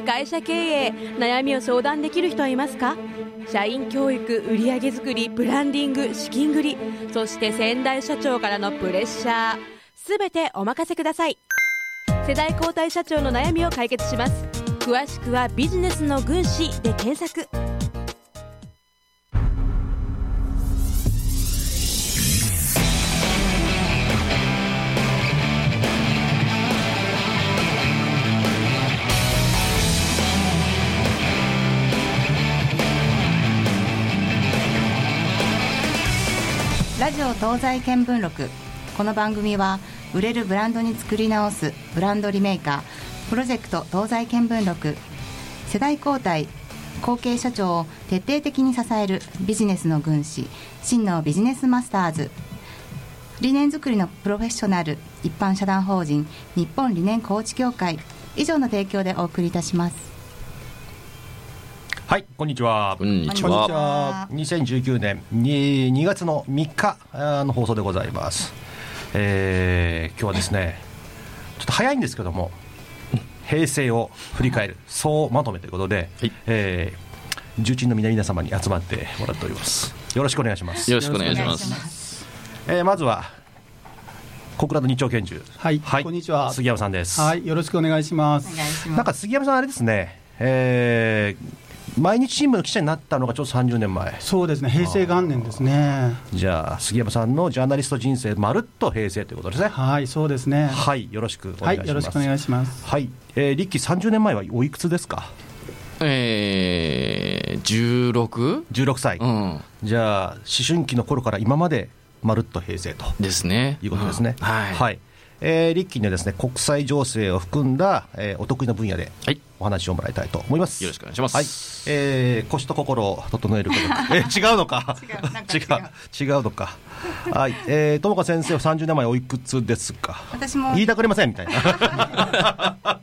会社経営悩みを相談できる人はいますか？社員教育売上づくりブランディング資金繰りそして先代社長からのプレッシャー。全てお任せください。世代交代社長の悩みを解決します。詳しくはビジネスの軍師で検索。ラジオ東西見聞録。この番組は売れるブランドに作り直すブランドリメーカープロジェクト東西見聞録。世代交代後継社長を徹底的に支えるビジネスの軍師真のビジネスマスターズ。理念作りのプロフェッショナル一般社団法人日本理念コーチ協会。以上の提供でお送りいたします。はい、こんにちは。こんにちこんにちは。は2019年 2, 2月の3日あの放送でございます。えー今日はですね、ちょっと早いんですけども、平成を振り返る総まとめということで、はいえー重鎮の皆様に集まってもらっております。よろしくお願いします。よろしくお願いします。ますえーまずは小倉の日朝拳銃、はいこんにちは杉山さんです。はい、よろしくお願いしまおす。願いしますなんか杉山さんあれですね、えー毎日新聞の記者になったのがちょうど30年前。そうですね、平成元年ですね。じゃあ杉山さんのジャーナリスト人生まるっと平成ということですね。はい、そうですね。はい、よろしくおはい、願いします。よろしくお願いします。はい、えー、リッキー30年前はおいくつですか？えー、16? 16歳。うん。じゃあ思春期の頃から今までまるっと平成とですね。いうことですね。うんはい。はい。えー、リッキーにはですね国際情勢を含んだ、えーお得意な分野ではいお話をもらいたいと思います。よろしくお願いしますはい。えー、腰と心を整えること。えー、違うのか？違う 違うのか？はい。えー、友果先生は30年前おいくつですか？私も言いたくありませんみたいな。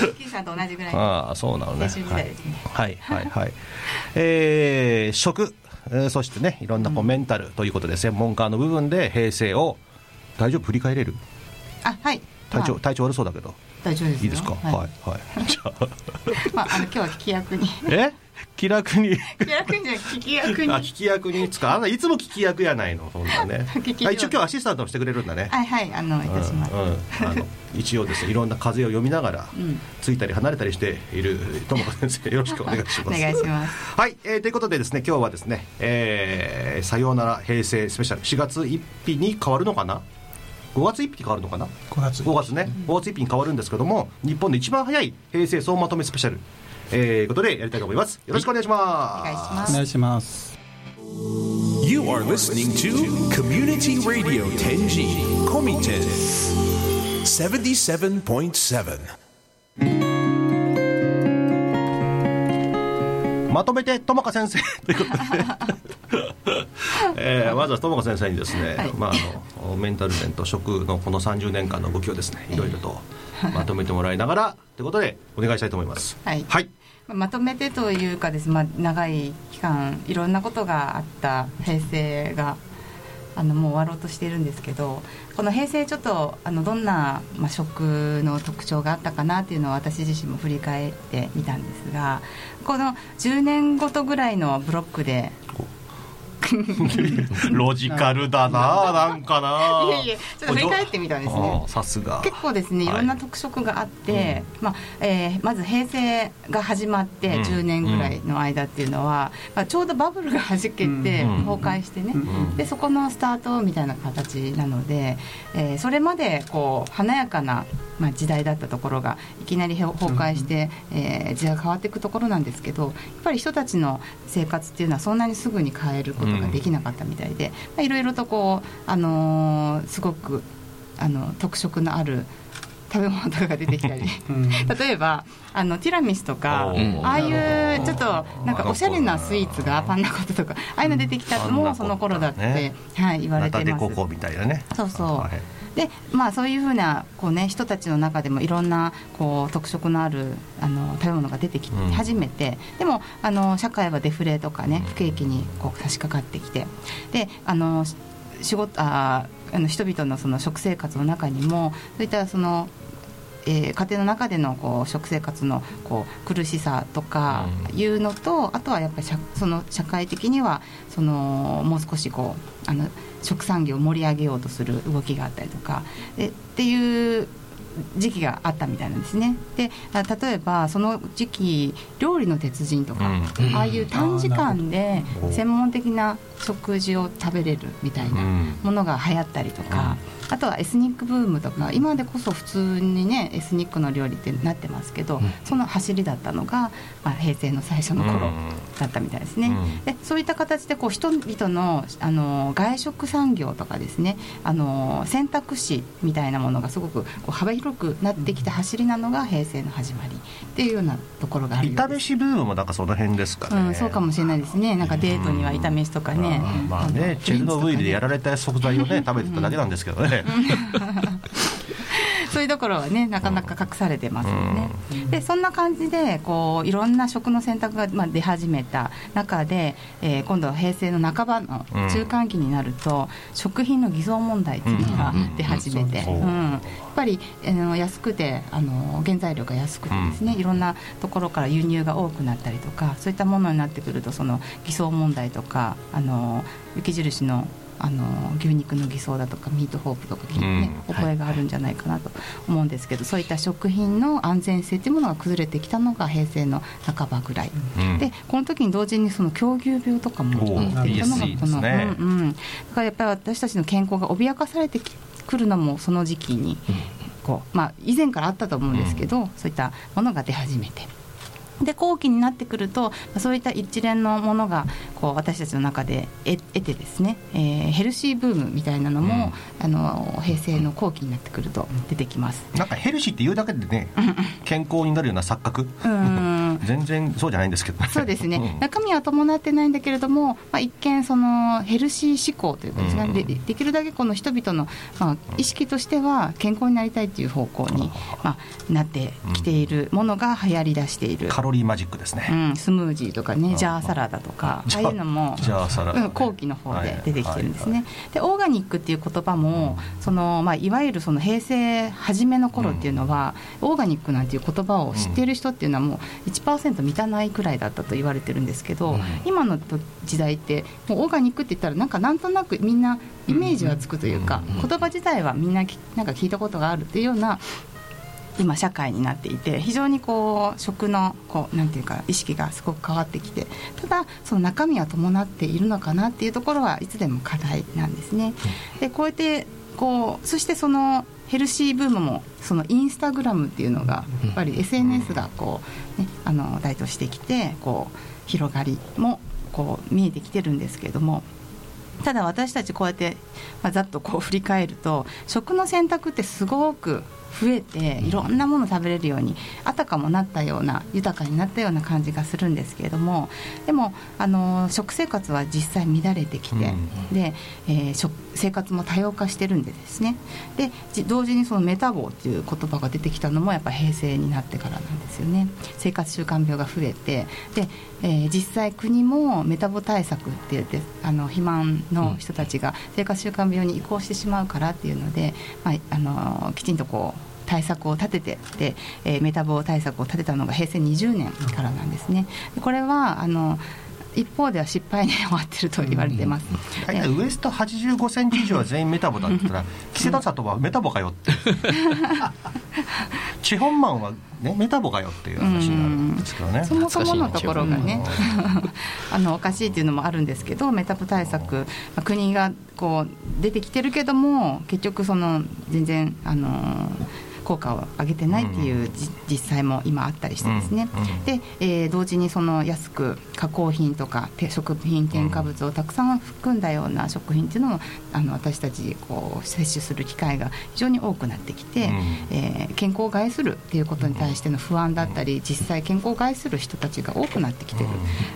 レッキーさんと同じぐらいのああ、そうなのね。青春時代ですねはい、はい、はい。えー、食、えーそしてね、いろんなこうメンタルということで、専門家の部分で平成を大丈夫振り返れる？あはい。体調、まあ。体調悪そうだけど。大丈夫ですよ。いいですか？はい、はい。じゃあ、まあ、あの今日は聞き役に。え？気楽に。聞き役にじゃ聞き役に。あ、聞き役に使う？あんないつも聞き役やないの、そんなね。あ一応今日アシスタントもしてくれるんだね。はいはいあのいたします、あの一応ですねいろんな風を読みながら、ん。ついたり離れたりしている友子先生よろしくお願いします。お願いします。はい、えーということでですね今日はですね、えーさようなら平成スペシャル4月1日に変わるのかな？5月1日に変わるのかな？5月。5月ね。5月1日に変わるんですけども日本で一番早い平成総まとめスペシャル。えー、ことでやりたいと思います。よろしくお願いします、お願いします。You are listening to Community Radio Tenji Komiten 77.7. まとめて友果先生 ということで、えーまずは友果先生にですね、まあ、あのメンタル面と食のこの30年間の動きをですね。い。ろいろとまとめてもらいながらということでお願いしたいと思います。はい。はい、まとめてというかです、まあ、長い期間いろんなことがあった平成があのもう終わろうとしているんですけどこの平成ちょっとあのどんな、まあ、食の特徴があったかなっていうのを私自身も振り返ってみたんですがこの10年ごとぐらいのブロックで ロジカルだななんかな。いやいやちょっと振り返ってみたんですね。さすが。結構ですねい。ろんな特色があって、まあえーまず平成が始まってうん。10年ぐらいの間っていうのは、まあ、ちょうどバブルが弾けてうん。崩壊してね、ん。でそこのスタートみたいな形なので、えーそれまでこう華やかな、まあ、時代だったところがいきなり崩壊して、えー時代が変わっていくところなんですけどやっぱり人たちの生活っていうのはそんなにすぐに変えることができなかったみたいで、まあいろいろとこう、あのーすごくあの特色のある食べ物とかが出てきたり。うん。例えばあのティラミスとかああいうちょっとなんかおしゃれなスイーツがパンナコッタとかああいうの出てきたのもその頃だって、ねはい、言われてます。デココみたいなね。そうそう。はいでまあ、そういうふうなこう、ね、人たちの中でもいろんなこう特色のあるあの食べ物が出てきうん。始めて、でもあの社会はデフレとかね不景気にこう差し掛かってきて。であのし仕事ああの人々のその食生活の中にもそういったそのえー家庭の中でのこう食生活のこう苦しさとかいうのと、あとはやっぱり社その社会的にはそのもう少しこうあの食産業を盛り上げようとする動きがあったりとかでっていう時期があったみたいなんですね。であ例えばその時期料理の鉄人とか、うん。ああいう短時間で専門的な食事を食べれるみたいなうん。ものが流行ったりとか、あとはエスニックブームとか今でこそ普通にねエスニックの料理ってなってますけど、その走りだったのが、まあ、平成の最初の頃だったみたいですね、うん。でそういった形でこう人々のあの外食産業とかですねあの選択肢みたいなものがすごくこう幅広くなってきた走りなのが平成の始まりっていうようなところがあるようです。炒めしブームもなんかその辺ですかね、うん、そうかもしれないですね。なんかデートには炒めしとかね、うんまあねチェルノブイリでやられた食材をね食べてただけなんですけどね、そういうところはねなかなか隠されてますよね、でそんな感じでこういろんな食の選択がまあ出始めた中で、えー今度は平成の半ばの中間期になると、食品の偽造問題っていうのが出始めて、うん。やっぱり、あの安くてあの原材料が安くてですね、いろんなところから輸入が多くなったりとかそういったものになってくるとその偽装問題とかあの雪印のあの牛肉の偽装だとかミートホープとか聞いてね、うん。お声があるんじゃないかなと思うんですけど、そういった食品の安全性というものが崩れてきたのが平成の半ばぐらい、うん。でこの時に同時にその狂牛病とかもおー起きてきたのがこの、ねうんうん、だからやっぱり私たちの健康が脅かされてきくるのもその時期に、こうまあ、以前からあったと思うんですけど、そういったものが出始めて。で後期になってくるとまあそういった一連のものがこう私たちの中で得得てですね、えーヘルシーブームみたいなのも、あの平成の後期になってくると出てきます。なんかヘルシーって言うだけでね健康になるような錯覚？うん。全然そうじゃないんですけどね。そうですね、ん。中身は伴ってないんだけれども、まあ、一見そのヘルシー思考というかですね、うんでできるだけこの人々の、まあ、意識としては健康になりたいという方向に、まあ、なってきているものが流行りだしている、カロリーマジックですね、うん、スムージーとかねジャーサラダとかああいうのもジャーサラ。ダ後期の方で出てきてるんですね、はいでオーガニックっていう言葉も、そのまあ、いわゆるその平成初めの頃っていうのは、オーガニックなんていう言葉を知っている人っていうのはもう1%満たないくらいだったと言われてるんですけど、今の時代ってもうオーガニックって言ったらなんかなんとなくみんなイメージはつくというか、言葉自体はみんなきなんか聞いたことがあるっていうような今社会になっていて非常にこう食のこうなんていうか意識がすごく変わってきてただその中身は伴っているのかなっていうところはいつでも課題なんですね。でこうやってこうそしてそのヘルシーブームもそのインスタグラムっていうのがやっぱり SNS がこう、ね、あの台頭してきてこう広がりもこう見えてきてるんですけれどもただ私たちこうやって、まあ、ざっとこう振り返ると食の選択ってすごく増えていろんなもの食べれるようにあたかもなったような豊かになったような感じがするんですけれどもでもあの食生活は実際乱れてきて、うん。で、えー食生活も多様化してるんでですねで同時にそのメタボっていう言葉が出てきたのもやっぱ平成になってからなんですよね生活習慣病が増えてで、えー実際国もメタボ対策って言ってあの肥満の人たちが生活習慣病に移行してしまうからっていうので、まあ、あのきちんとこう対策を立ててで、えーメタボ対策を立てたのが平成20年からなんですね。これはあの一方では失敗に終わってると言われてます。大体ウエスト8 5センチ以上は全員メタボだって言ったら稀勢の里はメタボかよって。地本マンは、ね、メタボかよっていう話になるんですけどね。そもそものところがね、あのおかしいっていうのもあるんですけど、メタボ対策、まあ国がこう出てきてるけども、結局、その全然、あの効果を上げてないっていうじ実際も今あったりしてですね、で、えー同時にその安く加工品とかて食品添加物をたくさん含んだような食品っていうのもあの私たちこう摂取する機会が非常に多くなってきて、うん。えー健康を害するっていうことに対しての不安だったり実際健康を害する人たちが多くなってきてる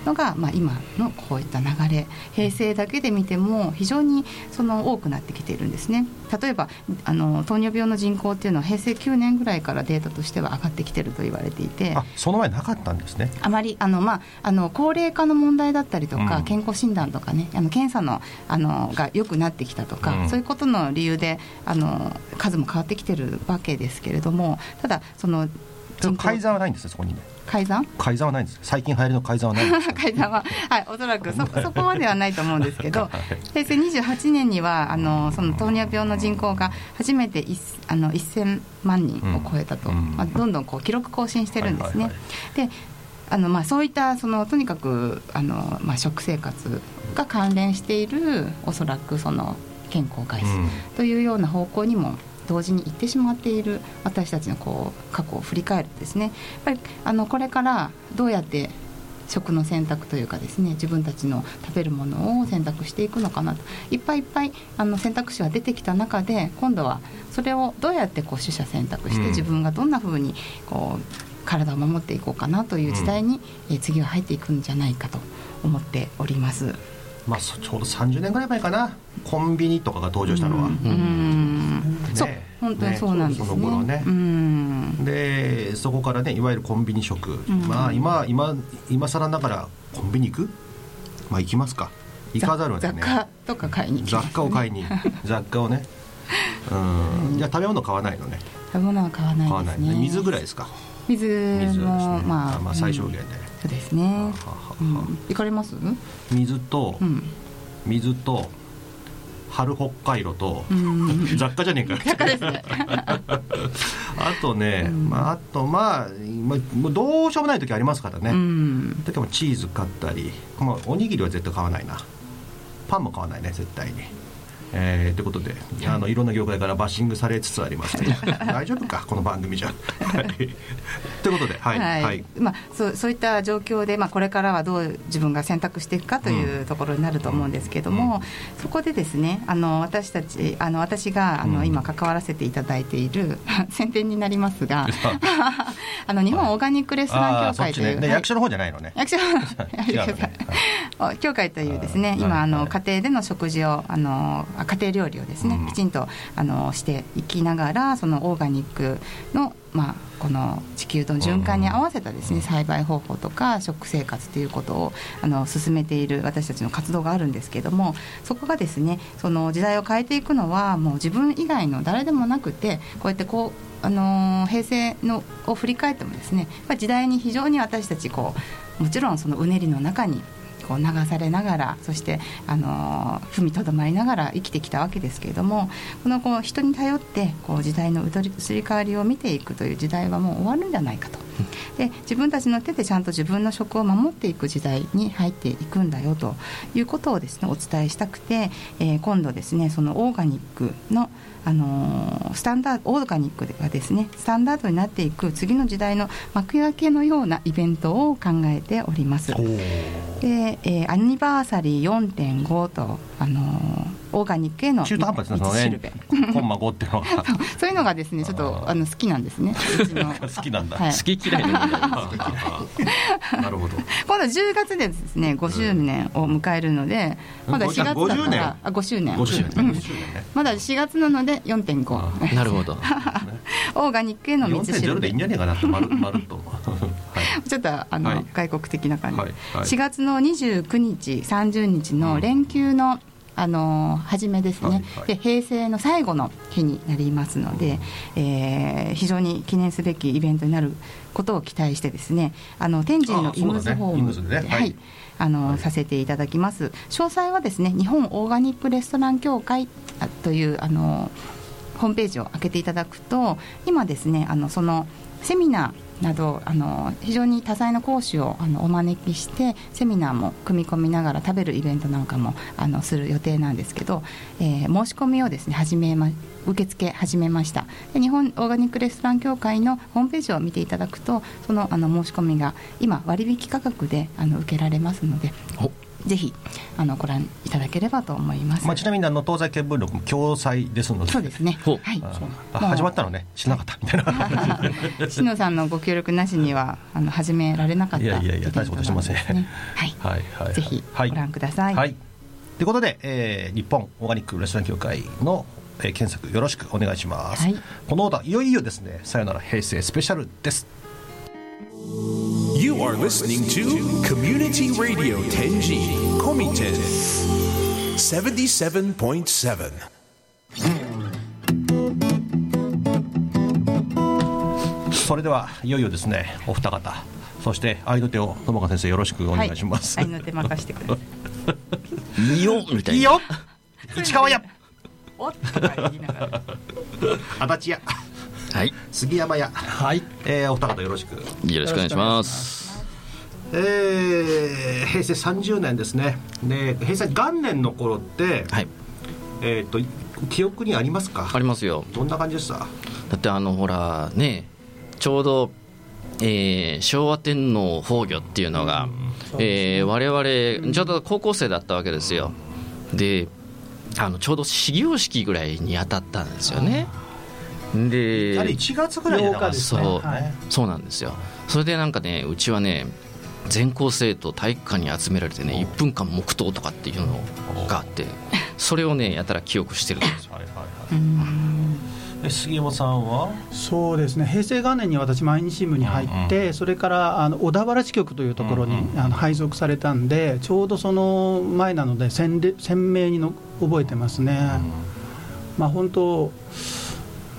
のが、まあ、今のこういった流れ。平成だけで見ても非常にその多くなってきているんですね。例えばあの糖尿病の人口っていうのは平成2019年ぐらいからデータとしては上がってきてると言われていてあその前なかったんですね。あまりあの、まあ、あの高齢化の問題だったりとか、うん。健康診断とかねあの検査のあのが良くなってきたとか、うん。そういうことの理由であの数も変わってきてるわけですけれどもただその改ざんはないんですねそこにね。改ざん？改ざんはないんです。最近流行りの改ざんはないんです 改ざんは、はい、おそらくそそこまではないと思うんですけど。はい。平成28年にはあのその糖尿病の人口が初めて一あの1000万人を超えたと、うん。まあ、どんどんこう記録更新してるんですね。はいはい。であのまあ、そういったそのとにかくあの、まあ、食生活が関連しているおそらくその健康回数うん。というような方向にも同時に行ってしまっている私たちのこう過去を振り返るとですね。やっぱりあのこれからどうやって食の選択というかですね自分たちの食べるものを選択していくのかなと。いっぱいいっぱいあの選択肢が出てきた中で今度はそれをどうやってこう取捨選択しうん。て自分がどんなふうにこう体を守っていこうかなという時代に、えー次は入っていくんじゃないかと思っております。まあそちょうど30年ぐらい前かな。コンビニとかが登場したのは、うん。そうね。本当にそうなんですね。ね。その頃ね。うん。でそこからねいわゆるコンビニ食、ん。まあ今今今更ながらコンビニ行く？まあ行きますか。行かざるを得ないね。雑貨とか買いに行きます雑貨を買いに。雑貨をね。うん。じゃあ食べ物買わないのね。食べ物は買わない買わないですね。水ぐらいですか水水もねまあまあ最小限で、そうですね。はははうん行かれます？水と、うん。水と春北海道と、うん 雑貨じゃねえか。あとね、まあ、あとまあまあどうしようもない時ありますからね、うん。時もチーズ買ったり、まあ、おにぎりは絶対買わないなパンも買わないね絶対にえー、ということであのいろんな業界からバッシングされつつありますけど大丈夫か？この番組じゃ。はい。ということではいはい、はい。まあ、そうそういった状況で、まあ、これからはどう自分が選択していくかというところになると思うんですけれども、そこでですねあの私たちあの私があの、うん。今関わらせていただいている 宣伝になりますが あの日本オーガニックレストラン協会という、ね。ではい。役所の方じゃないのね。役所の ね。お協会というですね今あのはい。家庭での食事をあのあ家庭料理をですね、うん。きちんとあのしていきながらそのオーガニックのまあこの地球の循環に合わせたですね、栽培方法とか食生活ということをあの進めている私たちの活動があるんですけれどもそこがですねその時代を変えていくのはもう自分以外の誰でもなくてこうやってこうあの平成のを振り返ってもですねまあ時代に非常に私たちこうもちろんそのうねりの中にこう流されながらそして、あのー踏みとどまりながら生きてきたわけですけれどもこのこう人に頼ってこう時代の移り変わりを見ていくという時代はもう終わるんじゃないかと。で自分たちの手でちゃんと自分の食を守っていく時代に入っていくんだよということをですねお伝えしたくて、えー今度ですねそのオーガニックのあのースタンダードオーガニックがですねスタンダードになっていく次の時代の幕開けのようなイベントを考えております。で、えーアニバーサリー4.5と、あのーオーガニックへの中途半端ですねそのねコンマ5っていうのが そういうのがですねちょっとあの好きなんですね。好きなんだ、はい。好き嫌い なるほど。今度10月でですね5周年を迎えるので、まだ4月だ50年からあ5周年。5周年ね。うん。5周年ね。まだ4月なので4.5なるほど。オーガニックへの道しる4.0でべいいんじゃねえかなってまるまるっと。はい。ちょっとあの、はい。外国的な感じ、はい。はい。4月の29日30日の連休の、あの初めですね、はいはい。で平成の最後の日になりますので、えー非常に記念すべきイベントになることを期待してですねあの天神のイムズホームははい。い。あのはい。させていただきます。詳細はですね日本オーガニックレストラン協会あというあのホームページを開けていただくと今ですねあのそのセミナーなどあの非常に多彩な講師をあのお招きしてセミナーも組み込みながら食べるイベントなんかもあのする予定なんですけど、えー申し込みをですね始めま受付始めました。で日本オーガニックレストラン協会のホームページを見ていただくとそのあの申し込みが今割引価格であの受けられますのでぜひあのご覧いただければと思います。まあ、ちなみにあの東西見聞録も共催ですので。そうですね。はい。あ始まったのね。知らなかった。みたいな。篠さんのご協力なしにはあの始められなかったいやいやいや大したことしてません。ねはい。はいはい。ぜひはい。ご覧ください。はい。ということで、えー日本オーガニックレストラン協会のえー検索よろしくお願いします、はい。このオーダーいよいよですねさよなら平成スペシャルです You are listening to Community Radio Tenji Komiten 77.7. それではいよいよですねお二方そして相手を友川先生よろしくお願いします、はい、愛の手任してください。いいよみたいないいよ市川屋おっとか言いながら。足立屋はい。杉山屋、はい。えーお二方よろしく。よろしくお願いします。えー平成30年ですね。で平成元年の頃って、はい。えー、と記憶にありますか？ありますよ。どんな感じでした？だってあのほらねちょうど、えー昭和天皇崩御っていうのが、えー我々ちょうど高校生だったわけですよ。であのちょうど始業式ぐらいに当たったんですよねであれ1月ぐらいそう、はい。そうなんですよ。それでなんかねうちはね全校生徒体育館に集められてね1分間黙祷とかっていうのがあってそれをねやたら記憶してるんですよ。はいはいはい。え杉山さんは？そうですね。平成元年に私毎日新聞に入って、それからあの小田原支局というところに、うんうん。あの配属されたんでちょうどその前なので鮮烈鮮明にの覚えてますね、まあ本当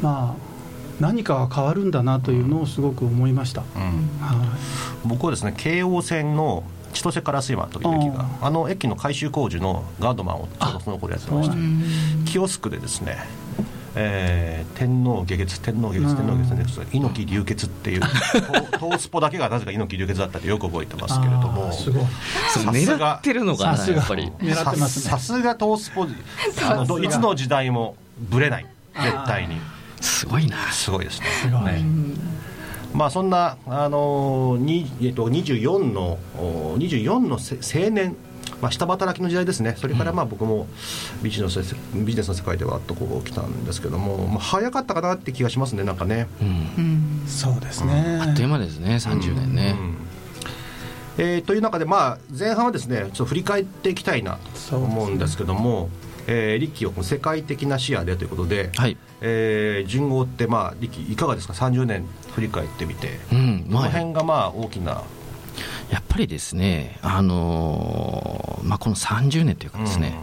まあ何かが変わるんだなというのをすごく思いました、うん。は僕はですね京王線の千歳烏山という駅があの駅の改修工事のガードマンをちょうどその頃やってましてキオスクでですねえー天皇下月天皇下月天皇下月猪木流血っていうト トースポだけがなぜか猪木流血だったってよく覚えてますけれどあもーすごい。それさすが狙ってるのかなさすがやっぱり。狙ってますね。ささすがトースポあのどいつの時代もぶれない。絶対にすごいな。すごいですね。すごい。ね。まあそんな、あのーにえっと、24のお24のせ青年、まあ、下働きの時代ですね。それからまあ僕もビジネスのせビジネスの世界ではっとこう来たんですけども、まあ、早かったかなって気がしますねなんかね。うん。そうですね、あっという間ですね30年ね、うん。えーという中で、まあ、前半はですねちょっと振り返っていきたいなと思うんですけども、えー、リッキーをこの世界的な視野でということで、はい。えー順応って、まあ、リッキーいかがですか？30年振り返ってみて、うんこのまあ、辺がまあ大きな、やっぱりですね、あのーまあ、この30年というかですね、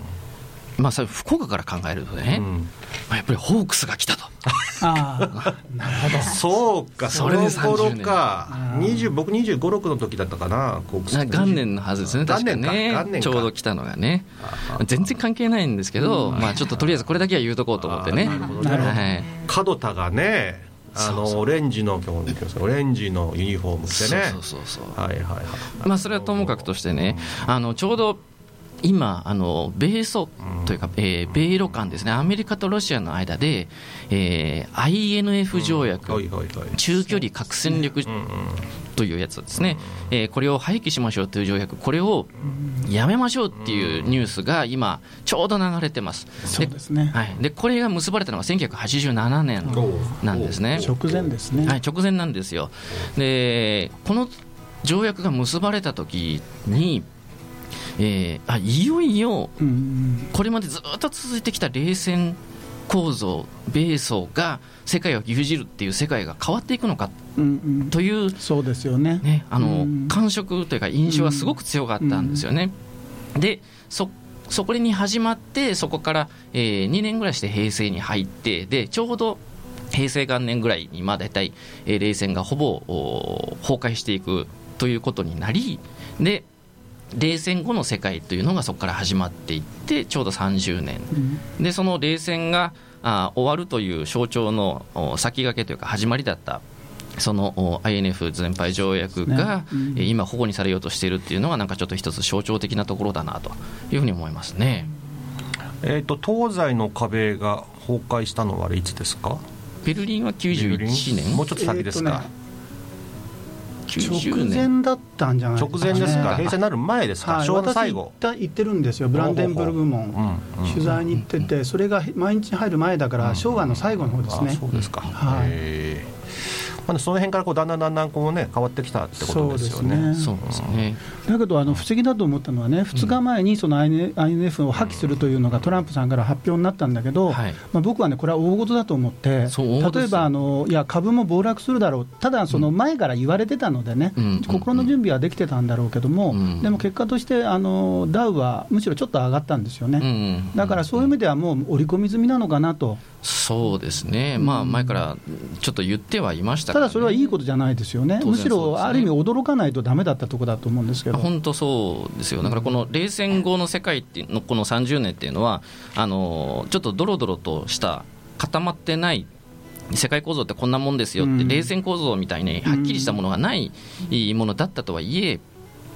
まあ、それ福岡から考えるとね、うん。まあ、やっぱりホークスが来たと、ああなるほど。そうか。そそれでの頃30年か20僕2 5 6の時だったかな元年のはずですね、確か。元年ね。元年か。ちょうど来たのがね。全然関係ないんですけど、まあ、ちょっととりあえずこれだけは言うとこうと思ってね。なるほど。ねはい。門田がねあのオレンジの今日オレンジのユニフォーム着てね。そうそうそうそう。はいはいはい。まあ、それはともかくとしてね、あのちょうど今、あの米ソというか、えー米ロ間ですね、アメリカとロシアの間で、えー INF 条約、中距離核戦力というやつですね、えーこれを廃棄しましょうという条約、これをやめましょうっていうニュースが今、ちょうど流れてます。そうですね。はい、でこれが結ばれたのが1987年なんですね。直前ですね、はい、直前なんですよ。で、この条約が結ばれた時に、えーあいよいよこれまでずっと続いてきた冷戦構造、米ソが世界を牛耳るっていう世界が変わっていくのかうんうんという、そうですよねね、あのうん感触というか印象はすごく強かったんですよね。でそそこに始まってそこから、えー2年ぐらいして平成に入ってでちょうど平成元年ぐらいに、まあ、大体、えー冷戦がほぼお崩壊していくということになりで冷戦後の世界というのがそこから始まっていってちょうど30年。うん。でその冷戦があ終わるという象徴のお先駆けというか始まりだったそのお INF 全廃条約が、ね。うん。えー今保護にされようとしているっていうのがなんかちょっと一つ象徴的なところだなというふうに思いますね。えー、と東西の壁が崩壊したのはあれいつですか？ベルリンは91年。もうちょっと先ですか、90直年前だったんじゃない直前ですか。あ平成になる前ですか、はい、昭和の最後私行った行ってるんですよ。ブランデンブルグ門。取材に行っててそれが毎日入る前だから昭和の最後の方ですね。あそうですか、はいまあ、その辺からこうだんだんだんだんこう、ね、変わってきたってことですよね。そうですね。だけどあの不思議だと思ったのはね、2日前にその INF を破棄するというのがトランプさんから発表になったんだけど、はい。まあ、僕はね、これは大事だと思って、例えばあのいや株も暴落するだろう、ただ、その前から言われてたのでね、うん。心の準備はできてたんだろうけども、うん。でも結果としてあの、ダウはむしろちょっと上がったんですよね。うん。だからそういう意味ではもう織り込み済みなのかなと、そうですね、まあ、前からちょっと言ってはいましたね、ただそれはいいことじゃないですよね、当然むしろある意味、驚かないとダメだったところだと思うんですけど。本当そうですよ、だからこの冷戦後の世界っての、この30年っていうのは、あのちょっとドロドロとした、固まってない。世界構造ってこんなもんですよって、うん。冷戦構造みたいにはっきりしたものがないものだったとはいえ、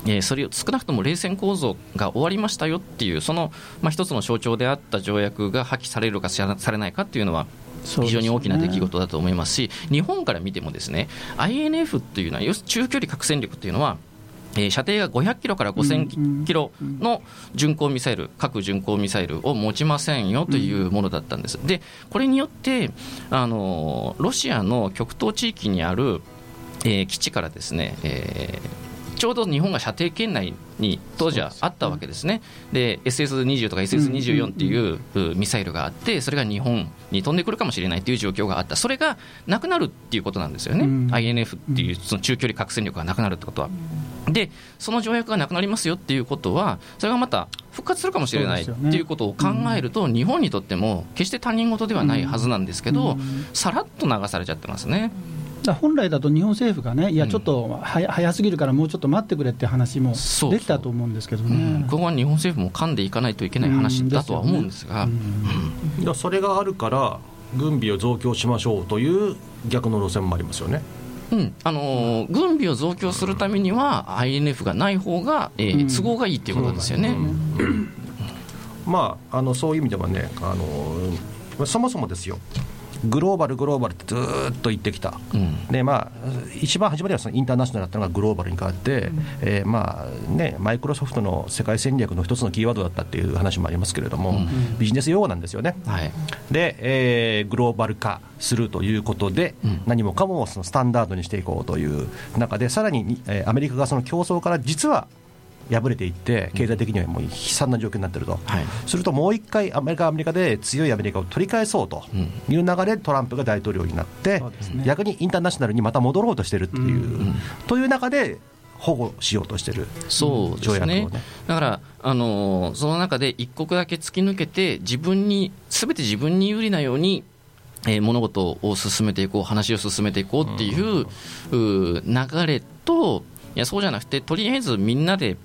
えーそれを少なくとも冷戦構造が終わりましたよっていう、その、まあ、一つの象徴であった条約が破棄されるかされないかっていうのは、非常に大きな出来事だと思いますし、日本から見てもですね INF っていうのは、要するに中距離核戦力っていうのは、えー射程が500キロから5000キロの巡航ミサイル、核巡航ミサイルを持ちませんよというものだったんです。で、これによって、あのーロシアの極東地域にある、えー基地からですね、えーちょうど日本が射程圏内に当時はあったわけですね、で SS20 とか SS24 っていううミサイルがあって、それが日本に飛んでくるかもしれないという状況があった、それがなくなるっていうことなんですよね、うん。INF っていうその中距離核戦力がなくなるってことは。で、その条約がなくなりますよっていうことは、それがまた復活するかもしれないっていうことを考えると、日本にとっても決して他人事ではないはずなんですけど、さらっと流されちゃってますね。本来だと日本政府がね、いや、うん。ちょっと早早すぎるから、もうちょっと待ってくれって話もそうできたと思うんですけどうん。ね。ここは日本政府も噛んでいかないといけない話だとは思うんですが、それがあるから軍備を増強しましょうという逆の路線もありますよね。うん。あのー軍備を増強するためには INF がない方が、えーうん。都合がいいっていうことですよね。まあ、あのそういう意味ではねあの、そもそもですよ、グローバル、グローバルってずーっと言ってきた、うん。でまあ、一番初めにはそのインターナショナルだったのがグローバルに変わって、えーまあね、マイクロソフトの世界戦略の一つのキーワードだったっていう話もありますけれども、ビジネス用語なんですよね。はい。で、えーグローバル化するということで、うん。何もかもそのスタンダードにしていこうという中で、さらに、えーアメリカがその競争から実は敗れていって、経済的にはもう悲惨な状況になっていると、はい。するともう一回、アメリカはアメリカで強いアメリカを取り返そうという流れで、トランプが大統領になって、逆にインターナショナルにまた戻ろうとしてるっていう、という中で、保護しようとしてるそうですね。だから、あのーその中で一国だけ突き抜けて、自分に、すべて自分に有利なように、えー物事を進めていこう、話を進めていこうっていう,、流れと、いや、そうじゃなくて、とりあえずみんなで、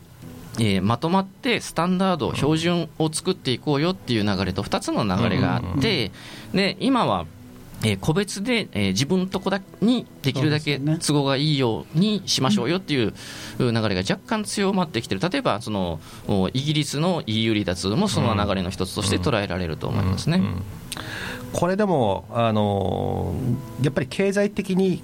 えーまとまってスタンダード、標準を作っていこうよっていう流れと、2つの流れがあって、で今は、えー個別で、えー自分のとこだにできるだけ都合がいいようにしましょうよっていう流れが若干強まってきてる、例えばそのおイギリスの EU 離脱もその流れの一つとして捉えられると思いますね。これでも、あのーやっぱり経済的に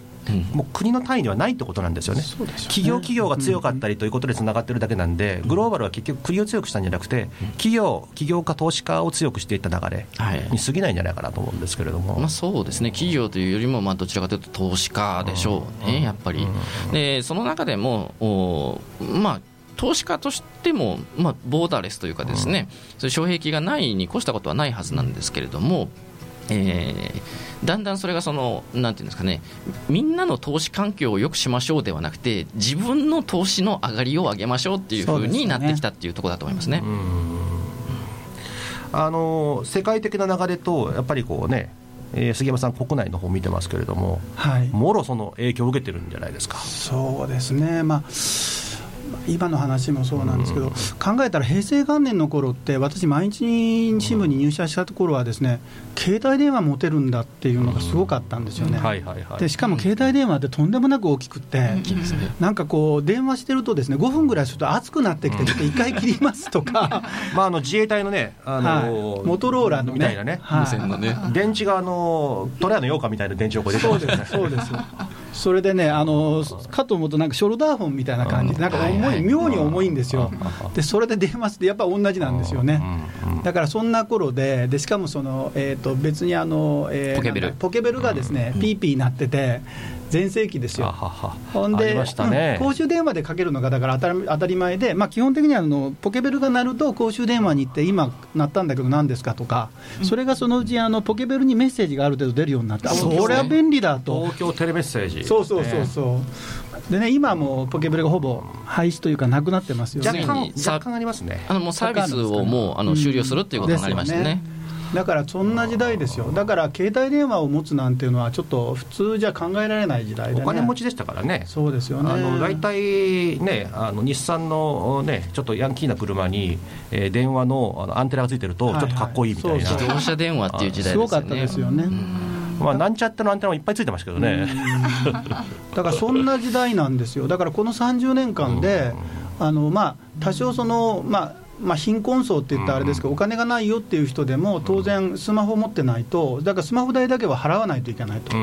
もう国の単位ではないってことなんですよね、企業、企業が強かったりということでつながってるだけなんで、グローバルは結局、国を強くしたんじゃなくて、企業、起業家、投資家を強くしていった流れはいに過ぎないんじゃないかなと思うんですけれども。まあ、そうですね、企業というよりも、まあ、どちらかというと投資家でしょうね、やっぱり。で、その中でも、おまあ、投資家としても、まあ、ボーダーレスというかですね、そういう障壁がないに越したことはないはずなんですけれども、えーだんだんそれがその、なんていうんですかね、みんなの投資環境を良くしましょうではなくて、自分の投資の上がりを上げましょうっていうふうになってきたっていうところだと思いますね。あのー世界的な流れと、やっぱりこうね、えー杉山さん、国内の方見てますけれども、はい。もろその影響を受けてるんじゃないですか？そうですね、まあ、今の話もそうなんですけど、考えたら平成元年の頃って、私、毎日新聞に入社した頃は、ですね携帯電話持てるんだっていうのがすごかったんですよね。でしかも携帯電話ってとんでもなく大きくって、なんかこう、電話してると、ですね5分ぐらいすると熱くなってきて、ちょっと一回切りますとか、まあ、あの自衛隊のね、あのーはい。モトローラのね。みたいなね、はい。無線のね。電池があのトラヤの羊羹みたいな電池をこう出てそうでますよねす、そうです。それでね、あのかと思うと、なんかショルダーフォンみたいな感じで、なんか重い、妙に重いんですよ。で、それで電話して、やっぱり同じなんですよね。だからそんな頃で、でしかもその、えー、と別にあの、えーポケベル。ポケベルがですね、ピーピーなってて、全盛期ですよ。あはは。ほんで、ね。うん公衆電話でかけるのがだから当たり当たり前で、まあ、基本的にはあのポケベルが鳴ると公衆電話に行って、今鳴ったんだけど何ですかとか、それがそのうちあのポケベルにメッセージがある程度出るようになって、ね。それは便利だと。東京テレメッセージ。そうそうそうねそう、でね、今はもうポケベルがほぼ廃止というか、なくなってますよね。若干ありますね。あのもうサービスをもうあの終了するっていうことになりましたよね。だからそんな時代ですよ、だから携帯電話を持つなんていうのは、ちょっと普通じゃ考えられない時代で、ね、お金持ちでしたからね。そうですよね。あの大体ね、あの日産のね、ちょっとヤンキーな車に、えー電話のあのアンテナがついてると、はいはい。ちょっとかっこいいみたいな、そう自動車電話っていう時代ですよね。すごかったですよね。まあ、なんちゃってのアンテナもいっぱいついてましたけどね、だからそんな時代なんですよ、だからこの30年間で、あのまあ、多少その、まあまあ、貧困層って言ったらあれですけど、お金がないよっていう人でも、当然、スマホ持ってないと、だからスマホ代だけは払わないといけないと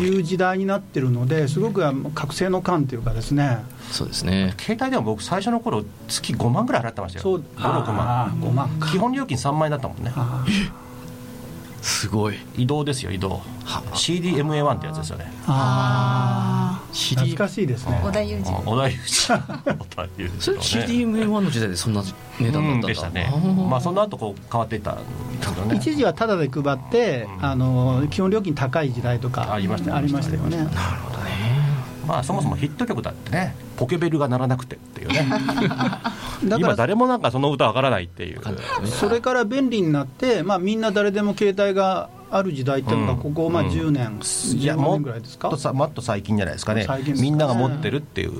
いう時代になってるので、すごくあの覚醒の感というかですね、そうですね。携帯電話、僕、最初の頃月5万ぐらい払ってましたよ、そう。5、6万。あー5万か。基本料金3万円だったもんね、あすごい。移動ですよ、移動、CDMA1 ってやつですよね、あー、懐かしいですね。小田裕二あ小田裕二、小田裕二それね CDMA1 の時代でそんな値段だったんでしたね。まあ、その後こう変わっていったね。一時はタダで配って、あの基本料金高い時代とかありましたありましたよね。まあ、そもそもヒット曲だってね、ポケベルが鳴らなくてっていうね、だから今、誰もなんかその歌わからないっていう、それから便利になって、まあ、みんな誰でも携帯がある時代っていうのが、うん。ここまあうん。10年、15いやもっ年ぐらいですか？と。さもっと最近じゃないですかね。ねみんなが持ってるっていう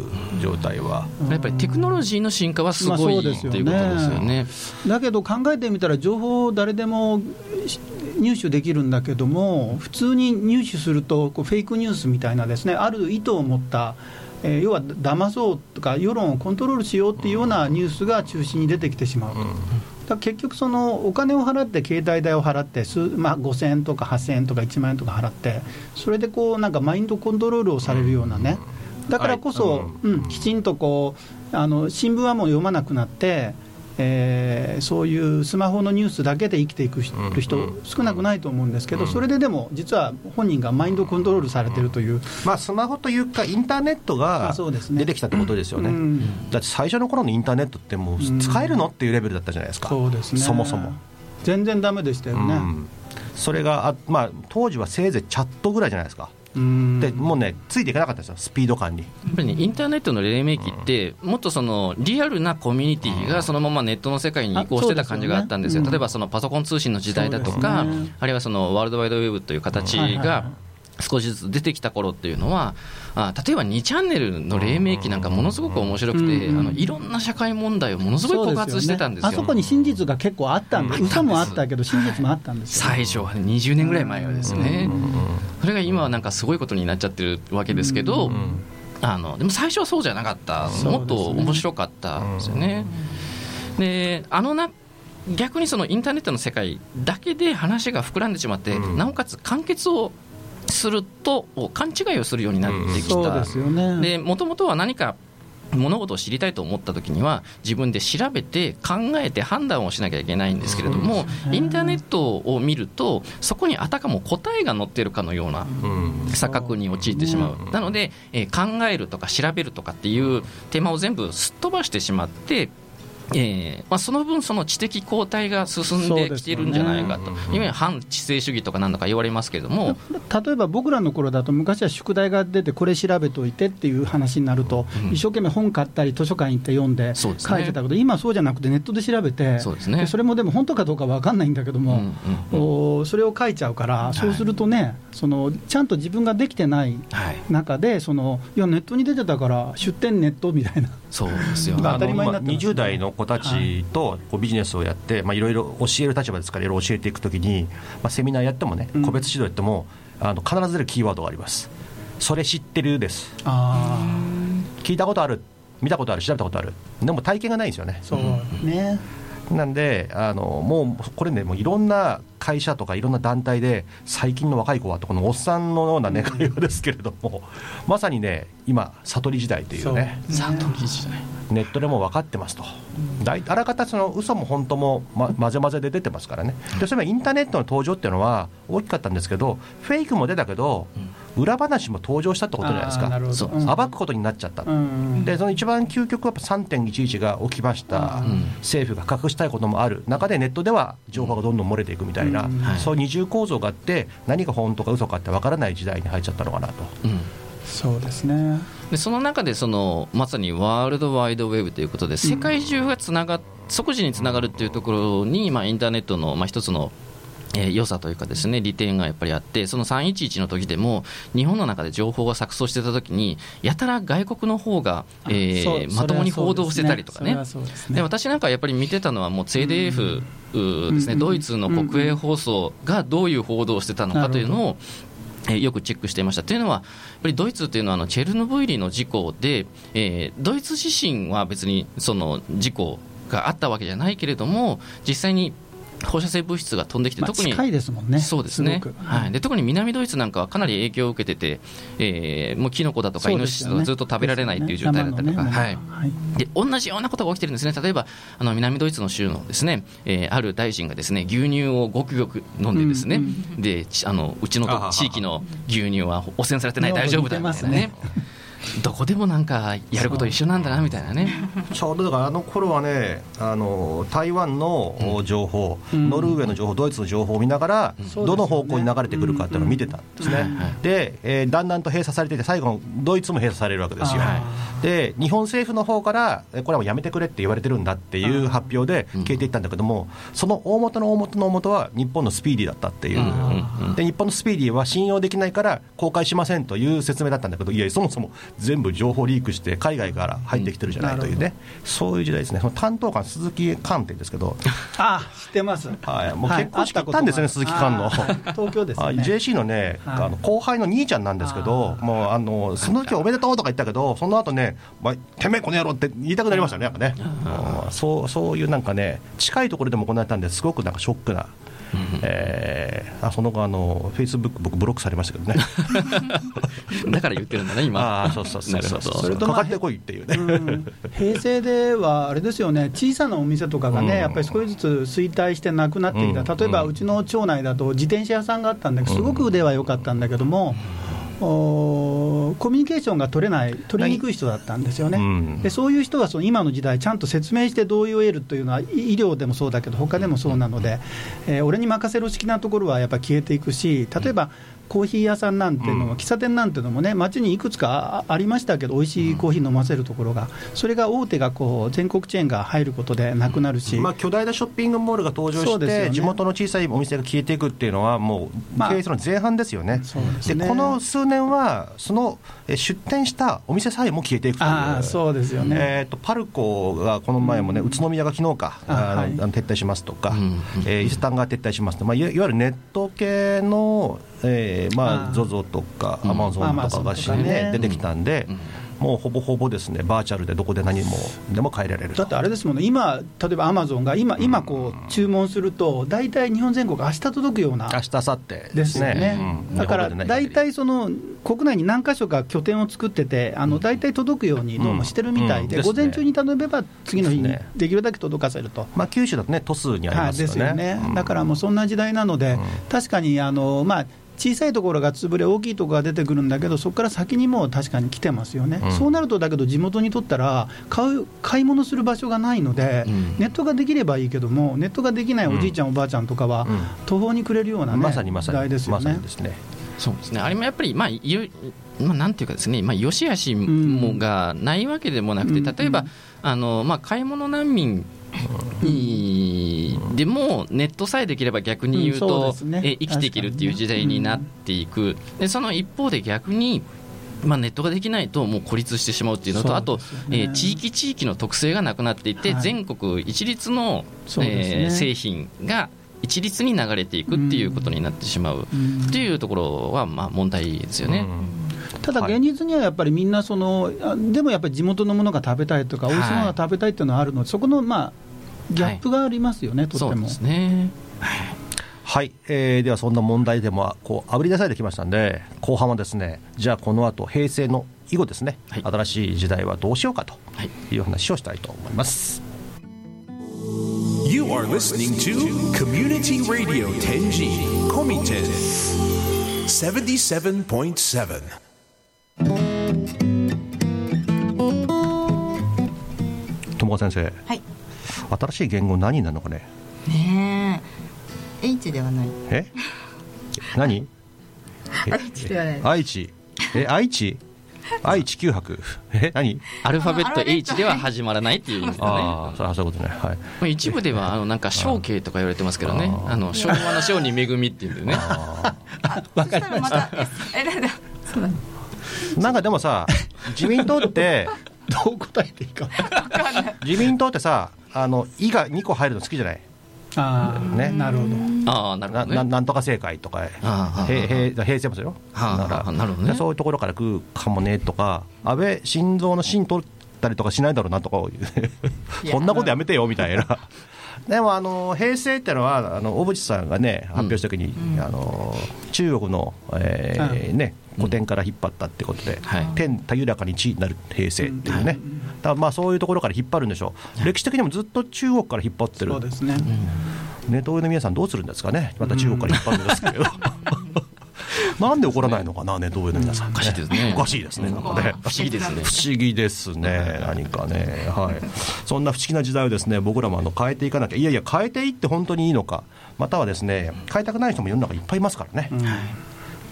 状態は、やっぱりテクノロジーの進化はすまあごいってそうですよね。いうことですよね。だけど考えてみたら、情報を誰でもし入手できるんだけども、普通に入手すると、こうフェイクニュースみたいなですね、ある意図を持った、えー要は騙そうとか、世論をコントロールしようっていうようなニュースが中心に出てきてしまうと。だ結局、そのお金を払って、携帯代を払って、数まあ、5000円とか8000円とか1万円とか払って、それでこうなんかマインドコントロールをされるようなね、だからこそ、はい。うん。きちんとこうあの新聞はもう読まなくなって、えーそういうスマホのニュースだけで生きていく人,、うん人少なくないと思うんですけど、うん。それででも、実は本人がマインドコントロールされてるという、まあ、スマホというか、インターネットが出てきたってことですよね。うん。だって最初の頃のインターネットって、もう使えるのっていうレベルだったじゃないですか、そうですね。そもそも。全然ダメでしたよね。うん。それがあ、まあ、当時はせいぜいチャットぐらいじゃないですか、うんでもうね、ついていかなかったですよ、スピード感に。やっぱりね、インターネットの黎明期って、もっとそのリアルなコミュニティがそのままネットの世界に移行してた感じがあったんですよ、あそうですよね。例えばそのパソコン通信の時代だとか、ね。あるいはそのワールドワイドウェブという形が少しずつ出てきた頃っていうのは、あ例えば2チャンネルの黎明期なんかものすごく面白くて、うんあのいろんな社会問題をものすごい告発してたんですよ。あそこに真実が結構あったんで、うん嘘もあったけど、真実もあったんですよ、最初はね20年ぐらい前はですね、それが今はなんかすごいことになっちゃってるわけですけど、あのでも最初はそうじゃなかった、もっと面白かったんですよね。であのな逆にそのインターネットの世界だけで話が膨らんでしまって、うん。なおかつ完結をすると勘違いをするようになってきた、でもともとは何か物事を知りたいと思った時には自分で調べて考えて判断をしなきゃいけないんですけれども、インターネットを見るとそこにあたかも答えが載っているかのようなうん。錯覚に陥ってしまう、なので、えー考えるとか調べるとかっていうテーマを全部すっ飛ばしてしまって、えーまあ、その分、その知的後退が進んできているんじゃないかと、ねいわゆる反知性主義とかなんとか言われますけれども、例えば僕らの頃だと、昔は宿題が出て、これ調べといてっていう話になると、一生懸命本買ったり、図書館行って読んで書いてたけど、今はそうじゃなくて、ネットで調べて、そうですね。それもでも本当かどうか分かんないんだけども、うんうんおそれを書いちゃうから、そうするとね、そのちゃんと自分ができてないはい、中で、そのいや、ネットに出てたから、出店ネットみたいな、そうですよ、まあ当たり前になってます20代の子たちとこうビジネスをやって、まあ、いろいろ教える立場ですから、いろいろ教えていくときに、まあ、セミナーやってもね、うん個別指導やっても、あの必ず出るキーワードがあります。それ知ってるです。あ聞いたことある、見たことある、調べたことある。でも体験がないんですよね。そうね、なんで、あのもうこれね、もういろんな会社とかいろんな団体で、最近の若い子はと、このおっさんのような、ね、会話ですけれども、まさにね、今、悟り時代というね、そう。ね悟り時代。ネットでも分かってますと、だいあらかたその嘘も本当も、ま、混ぜ混ぜで出てますからね、でそういえばインターネットの登場っていうのは大きかったんですけど、フェイクも出たけど、裏話も登場したってことじゃないですか。暴くことになっちゃった、うんでその一番究極はやっぱ3.11が起きました、うん政府が隠したいこともある。中でネットでは情報がどんどん漏れていくみたいな、うんはい。そういう二重構造があって何が本当か嘘かって分からない時代に入っちゃったのかなと。うん。そうですね。でその中でそのまさにワールドワイドウェブということで世界中がつなが即時につながるっていうところに、まあ、インターネットの、まあ、一つのえー良さというかですね利点がやっぱりあってその311の時でも日本の中で情報が錯綜してた時にやたら外国の方が、えーまともに報道してたりとかね。ね。で私なんかやっぱり見てたのはもう CDF ですね、うん。ドイツの国営放送がどういう報道をしてたのかというのを、えーよくチェックしていました。というのは、やっぱりドイツというのはあのチェルノブイリの事故で、えードイツ自身は別にその事故があったわけじゃないけれども、実際に放射性物質が飛んできて、まあ特に近いですもんね。そうですね。すごく。はい、で特に南ドイツなんかはかなり影響を受けてて、えーもうキノコだとかイノシシとかずっと食べられないっていう状態だったりとか、はい、で同じようなことが起きてるんですね、例えばあの南ドイツの州のですね、えーある大臣がですね牛乳をごくごく飲んで、ですね、うんでちあのうちの地域の牛乳は汚染されてない、大丈夫だみたいなねどこでもなんかやること一緒なんだなみたいなね、ちょうどだからあの頃はねあの台湾の情報、うん。ノルウェーの情報ドイツの情報を見ながら、そうですよねどの方向に流れてくるかっていうのを見てたんですね、で、えーだんだんと閉鎖されていて最後ドイツも閉鎖されるわけですよ、あで日本政府の方からえこれはもうやめてくれって言われてるんだっていう発表で消えていったんだけども、その大元の大元の大元は日本のスピーディーだったっていう、で日本のスピーディーは信用できないから公開しませんという説明だったんだけどいやそもそも全部情報リークして海外から入ってきてるじゃないというね、そういう時代ですね。その担当官鈴木官って言うんですけど。あ知ってます。はい。もう結婚式行ったんですよね鈴木官の。東京です JC のね、はい。あの後輩の兄ちゃんなんですけど、もうあのその時おめでとうとか言ったけど、その後ね、まあ、てめえこの野郎って言いたくなりましたね、やっぱね、うん。そうそういうなんかね、近いところでも行われたんですごくなんかショックな、えーあその後あの、フェイスブック、僕、ブロックされましたけどね、だから言ってるんだね、今。ああ、そうそうそうそう。それとまあかかってこいっていうね。うん。平成ではあれですよね、小さなお店とかがね、うん。やっぱり少しずつ衰退してなくなってきた、うん。例えばうちの町内だと自転車屋さんがあったんだけど、すごく腕は良かったんだけども、おコミュニケーションが取れない、取りにくい人だったんですよね。うん。でそういう人はその今の時代、ちゃんと説明して同意を得るというのは、い医療でもそうだけど、他でもそうなので、えー俺に任せろ式なところはやっぱ消えていくし、例えば、コーヒー屋さんなんていうのも、うん。喫茶店なんていうのもね、街にいくつかあありましたけど、美味しいコーヒー飲ませるところが、それが大手がこう全国チェーンが入ることでなくなるし、まあ、巨大なショッピングモールが登場して、ね。地元の小さいお店が消えていくっていうのは、もうまあ。経営の前半ですよね、そうですね。この数年は、そのえ出店したお店さえも消えていくという。ああそうですよね、えー、とパルコがこの前もね、宇都宮が昨日か、あはい。撤退しますとか、うん。えー伊勢丹が撤退しますと、まあ、いわゆるネット系の、えーまあ、あ ZOZO とか、うん。アマゾンとかがし、Amazon とかね。ね出てきたんで、もうほぼほぼですね、バーチャルでどこで何もでも変えられると。だってあれですもんね、今、例えばアマゾンが今、今こう注文すると、大体日本全国、明日届くような明日明後日でですね。ね、うん。だから大体その国内に何箇所か拠点を作ってて、あの大体届くようにどうもしてるみたいで、午前中に頼めば次の日にできるだけ届かせると。まあ、九州だとね、鳥栖にありはい、ますよね。ですよね、うん。だからもうそんな時代なので、確かにあの、まあ、小さいところが潰れ、大きいところが出てくるんだけど、そこから先にもう確かに来てますよね、うん。そうなると、だけど地元にとったら買う、買い物する場所がないので、うん。ネットができればいいけども、ネットができないおじいちゃん、おばあちゃんとかは、うん。途方に暮れるような、ねまさにまさに。ですよね。まさに。ですね。そうですね、あれもやっぱり、まあ、よまあ、なんていうかですね、まあ、よしあしもがないわけでもなくて、うん例えば、うんあのまあ、買い物難民にでも、ネットさえできれば逆に言ううんそうね。え生きていけるっていう時代になっていく、でその一方で逆に、まあ、ネットができないともう孤立してしまうっていうのと、そうあと、えー地域地域の特性がなくなっていって、はい。全国一律の、えー製品が一律に流れていくっていうことになってしまう。うん。っていうところはまあ問題ですよね。ただはい現実にはやっぱりみんなその、あでもやっぱり地元のものが食べたいとか、美味しいものが食べたいっていうのはあるので、そこのまあギャップがありますよね、とってもそうで。すね。はい、えーではそんな問題でもこうあぶり出されてきましたんで後半はですねじゃあこの後平成の以後ですね、はい新しい時代はどうしようかとはいいう話をしたいと思います。You are listening to Community Radio Tenji Komiten 77.7. 友果先生はい新しい言語何になるのかね？ねえ。H ではない。え？何？え？H ではない。愛知？え？愛知？愛知九博？え？何？アルファベット H では始まらないっていう意味ですね。ああそうそういうことね。はい。まあ一部ではあのなんか象形とか言われてますけどね。あの昭和の昭に恵みっていうんでね。わかりました。えなんだそうだなんかでもさ自民党ってどう答えてい。いか自民党ってさあの「い」が2個入るの好きじゃない？ああね。なるほど。ああなるほなどね。ななんとか政界とか。平平平成もそうよ。はあだからはあなるほどね。でそういうところから来るかもねとか安倍晋三の芯取ったりとかしないだろうなとかそ んなことやめてよみたいな。でもあの平成ってのはあの小渕さんがね発表した時に、あの中国の、えーね、古典から引っ張ったってことで、はい。天たゆらかに地になる平成っていうね、だまあそういうところから引っ張るんでしょう、歴史的にもずっと中国から引っ張ってる。そうですね。ネトウヨの皆さんどうするんですかね。また中国から引っ張るんですけど なんで怒らないのかなネトウヨの皆さん、ね、おかしいですね。おかしいですねなんかね。不思議ですね。不思議ですね何かね。はい。そんな不思議な時代をですね僕らもあの変えていかなきゃいやいや変えていって本当にいいのかまたはですね変えたくない人も世の中いっぱいいますからね、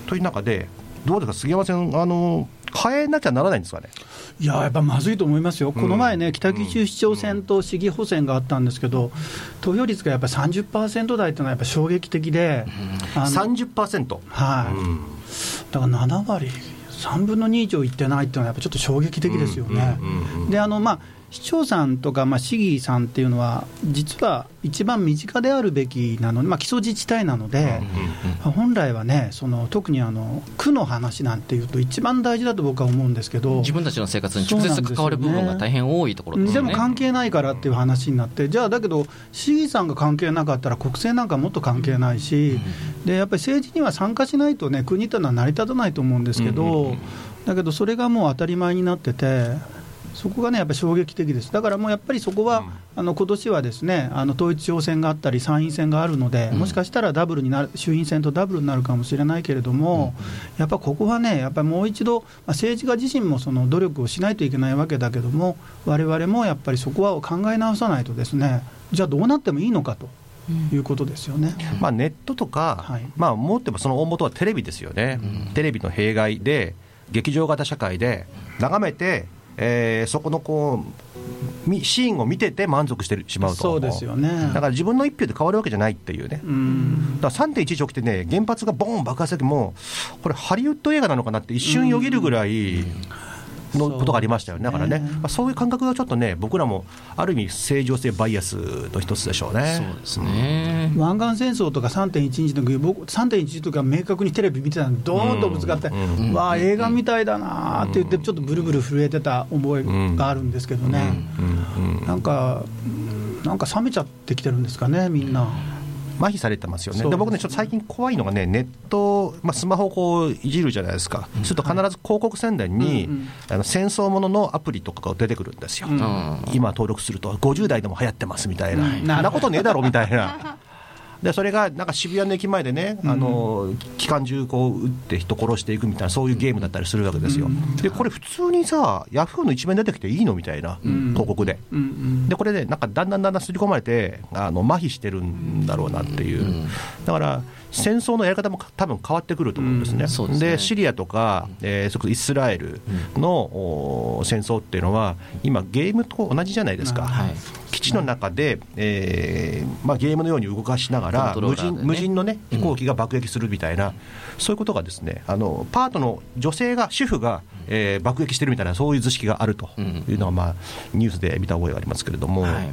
という中でどうですか杉山さんあの変えなきゃならないんですかね？いややっぱまずいと思いますよ、この前ね、北九州市長選と市議補選があったんですけど、投票率がやっぱり30%台というのはやっぱ衝撃的で、あの30%はい、うん。だから7割、3分の2以上いってないっていうのは、やっぱちょっと衝撃的ですよね。うんうんうん。であのまあ市長さんとか、まあ、市議さんっていうのは、実は一番身近であるべきなので、まあ、基礎自治体なので、本来はね、その特にあの区の話なんていうと、一番大事だと僕は思うんですけど、自分たちの生活に直接関わる部分が大変多いところですよねでも関係ないからっていう話になって、じゃあだけど、市議さんが関係なかったら、国政なんかもっと関係ないし、でやっぱり政治には参加しないとね、国っていうのは成り立たないと思うんですけど、だけどそれがもう当たり前になってて。そこがねやっぱり衝撃的です、だからもうやっぱりそこは、あの今年はですねあの統一地方選があったり、参院選があるので、もしかしたらダブルになる衆院選とダブルになるかもしれないけれども、やっぱここはね、やっぱりもう一度、まあ、政治家自身もその努力をしないといけないわけだけども、われわれもやっぱりそこは考え直さないとですね、じゃあどうなってもいいのかということですよね。まあ、ネットとか、はい。まあ、もっと言えばその大元はテレビですよね、テレビの弊害で、劇場型社会で、眺めて、えーそこのこうみシーンを見てて満足してしまうと、そうですよね。だから自分の一票で変わるわけじゃないっていうね、うん。だから3.11起きてね、原発がボーン爆発した時も、これ、ハリウッド映画なのかなって一瞬よぎるぐらいのことがありましたよね、だからね、まあ、そういう感覚がちょっとね、僕らもある意味、正常性バイアスの一つでしょうね。そうですね、湾岸戦争とか3.11の時僕3.11とか明確にテレビ見てたのにドーンとぶつかって、うんわあ映画みたいだなーって言ってちょっとブルブル震えてた覚えがあるんですけどね、うんうん。なんかなんか冷めちゃってきてるんですかねみんな。麻痺されてますよね、で僕ね、ちょっと最近怖いのがね、ネット、まあ、スマホをこういじるじゃないですか、すると必ず広告宣伝に、あの戦争もののアプリとかが出てくるんですよ、うん。今登録すると、50代でも流行ってますみたいな、うん。そんなことねえだろみたいな。でそれがなんか渋谷の駅前でね、あの機関銃こう撃って人殺していくみたいな、そういうゲームだったりするわけですよ。で、これ、普通にさ、ヤフーの一面出てきていいのみたいな、広告で。でこれでなんかだんだんだんだん刷り込まれてあの麻痺してるんだろうなっていう、だから戦争のやり方も多分変わってくると思うんですね、うんですね。シリアとか、えーイスラエルの、お戦争っていうのは、今、ゲームと同じじゃないですか、はい。基地の中で、えーまあ、ゲームのように動かしながら、コントロ無人無人の、ね、飛行機が爆撃するみたいな、そういうことがですねあのパートの女性が、主婦が、えー爆撃してるみたいな、そういう図式があるというのは、まあ、ニュースで見た覚えがありますけれども。はい。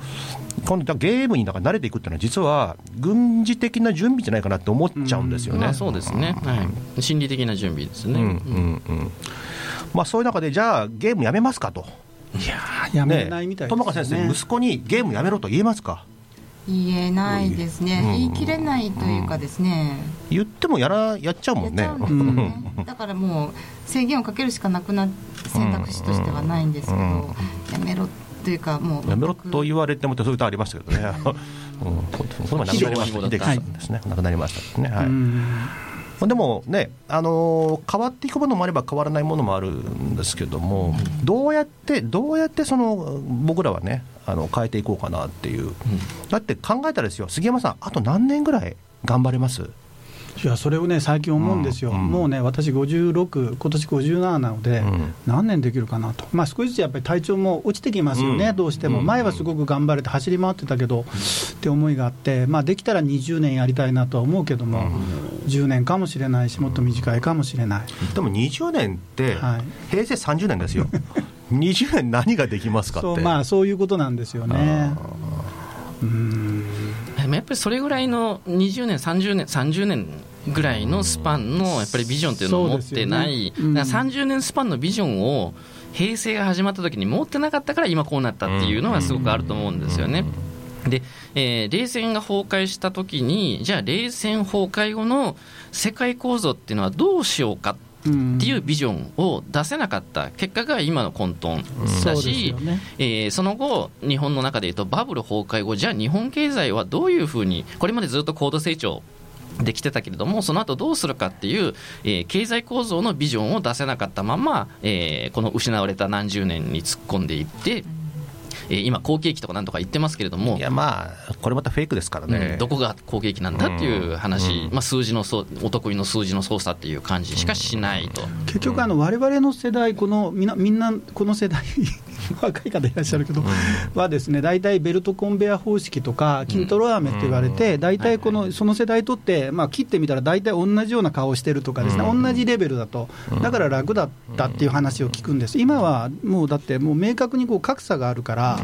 今度、ゲームになんか慣れていくっていうのは、実は軍事的な準備じゃないかなって思っちゃうんですよね。まあ、そうですね、はい、心理的な準備ですね。うんうんうん。まあ、そういう中で、じゃあ、ゲームやめますかと、いやーやめれないみたいです友川先生、息子にゲームやめろと言えますか、言えないですね、うん。言い切れないというかですね、言ってもやらやっちゃうもんね。ね。だからもう制限をかけるしかなくな選択肢としてはないんですけど、うん。やめろというかもうやめろと言われてもってそういう歌ありましたけどね、うん、ここの前亡くなりました、秀樹さんですね、亡くなりましたね、はい、うん。でもね、あの変わっていくものもあれば変わらないものもあるんですけども、どうやってどうやってその僕らはねあの変えていこうかなっていう、だって考えたらですよ杉山さんあと何年ぐらい頑張れます？いやそれをね最近思うんですよ、うん。うん。もうね私56今年57なので、うん。何年できるかなと。まあ少しずつやっぱり体調も落ちてきますよね、うん。どうしても、うん。前はすごく頑張れて走り回ってたけど、って思いがあってまあできたら20年やりたいなとは思うけども、10年かもしれないしもっと短いかもしれない、でも20年ってはい。平成30年ですよ。20年何ができますかって。そうまあそういうことなんですよね。うん。でもやっぱりそれぐらいの20年、30年、30年ぐらいのスパンのやっぱりビジョンっていうのを持ってない、ね。うん。だから30年スパンのビジョンを平成が始まった時に持ってなかったから今こうなったっていうのがすごくあると思うんですよね。で、えー冷戦が崩壊した時にじゃあ冷戦崩壊後の世界構造っていうのはどうしようかうんっていうビジョンを出せなかった結果が今の混沌だし、よね。えーその後、日本の中でいうとバブル崩壊後、じゃあ日本経済はどういうふうに、これまでずっと高度成長できてたけれども、その後どうするかっていう、えー経済構造のビジョンを出せなかったまま、えーこの失われた何十年に突っ込んでいって、えー今、好景気とかなんとか言ってますけれどもい。やまあこれまたフェイクですからね、うんどこが好景気なんだっていう話、うん。まあ、数字のそうお得意の数字の操作っていう感じしかしないと、結局あの、われわれの世代、このみんなみんなこの世代、若い方いらっしゃるけど、はですね大体ベルトコンベア方式とか、筋トロ飴って言われて、大体このその世代にとって、まあ、切ってみたら、大体同じような顔してるとかですね、同じレベルだと、だから楽だったっていう話を聞くんです、今はもうだって、もう明確にこう格差があるから、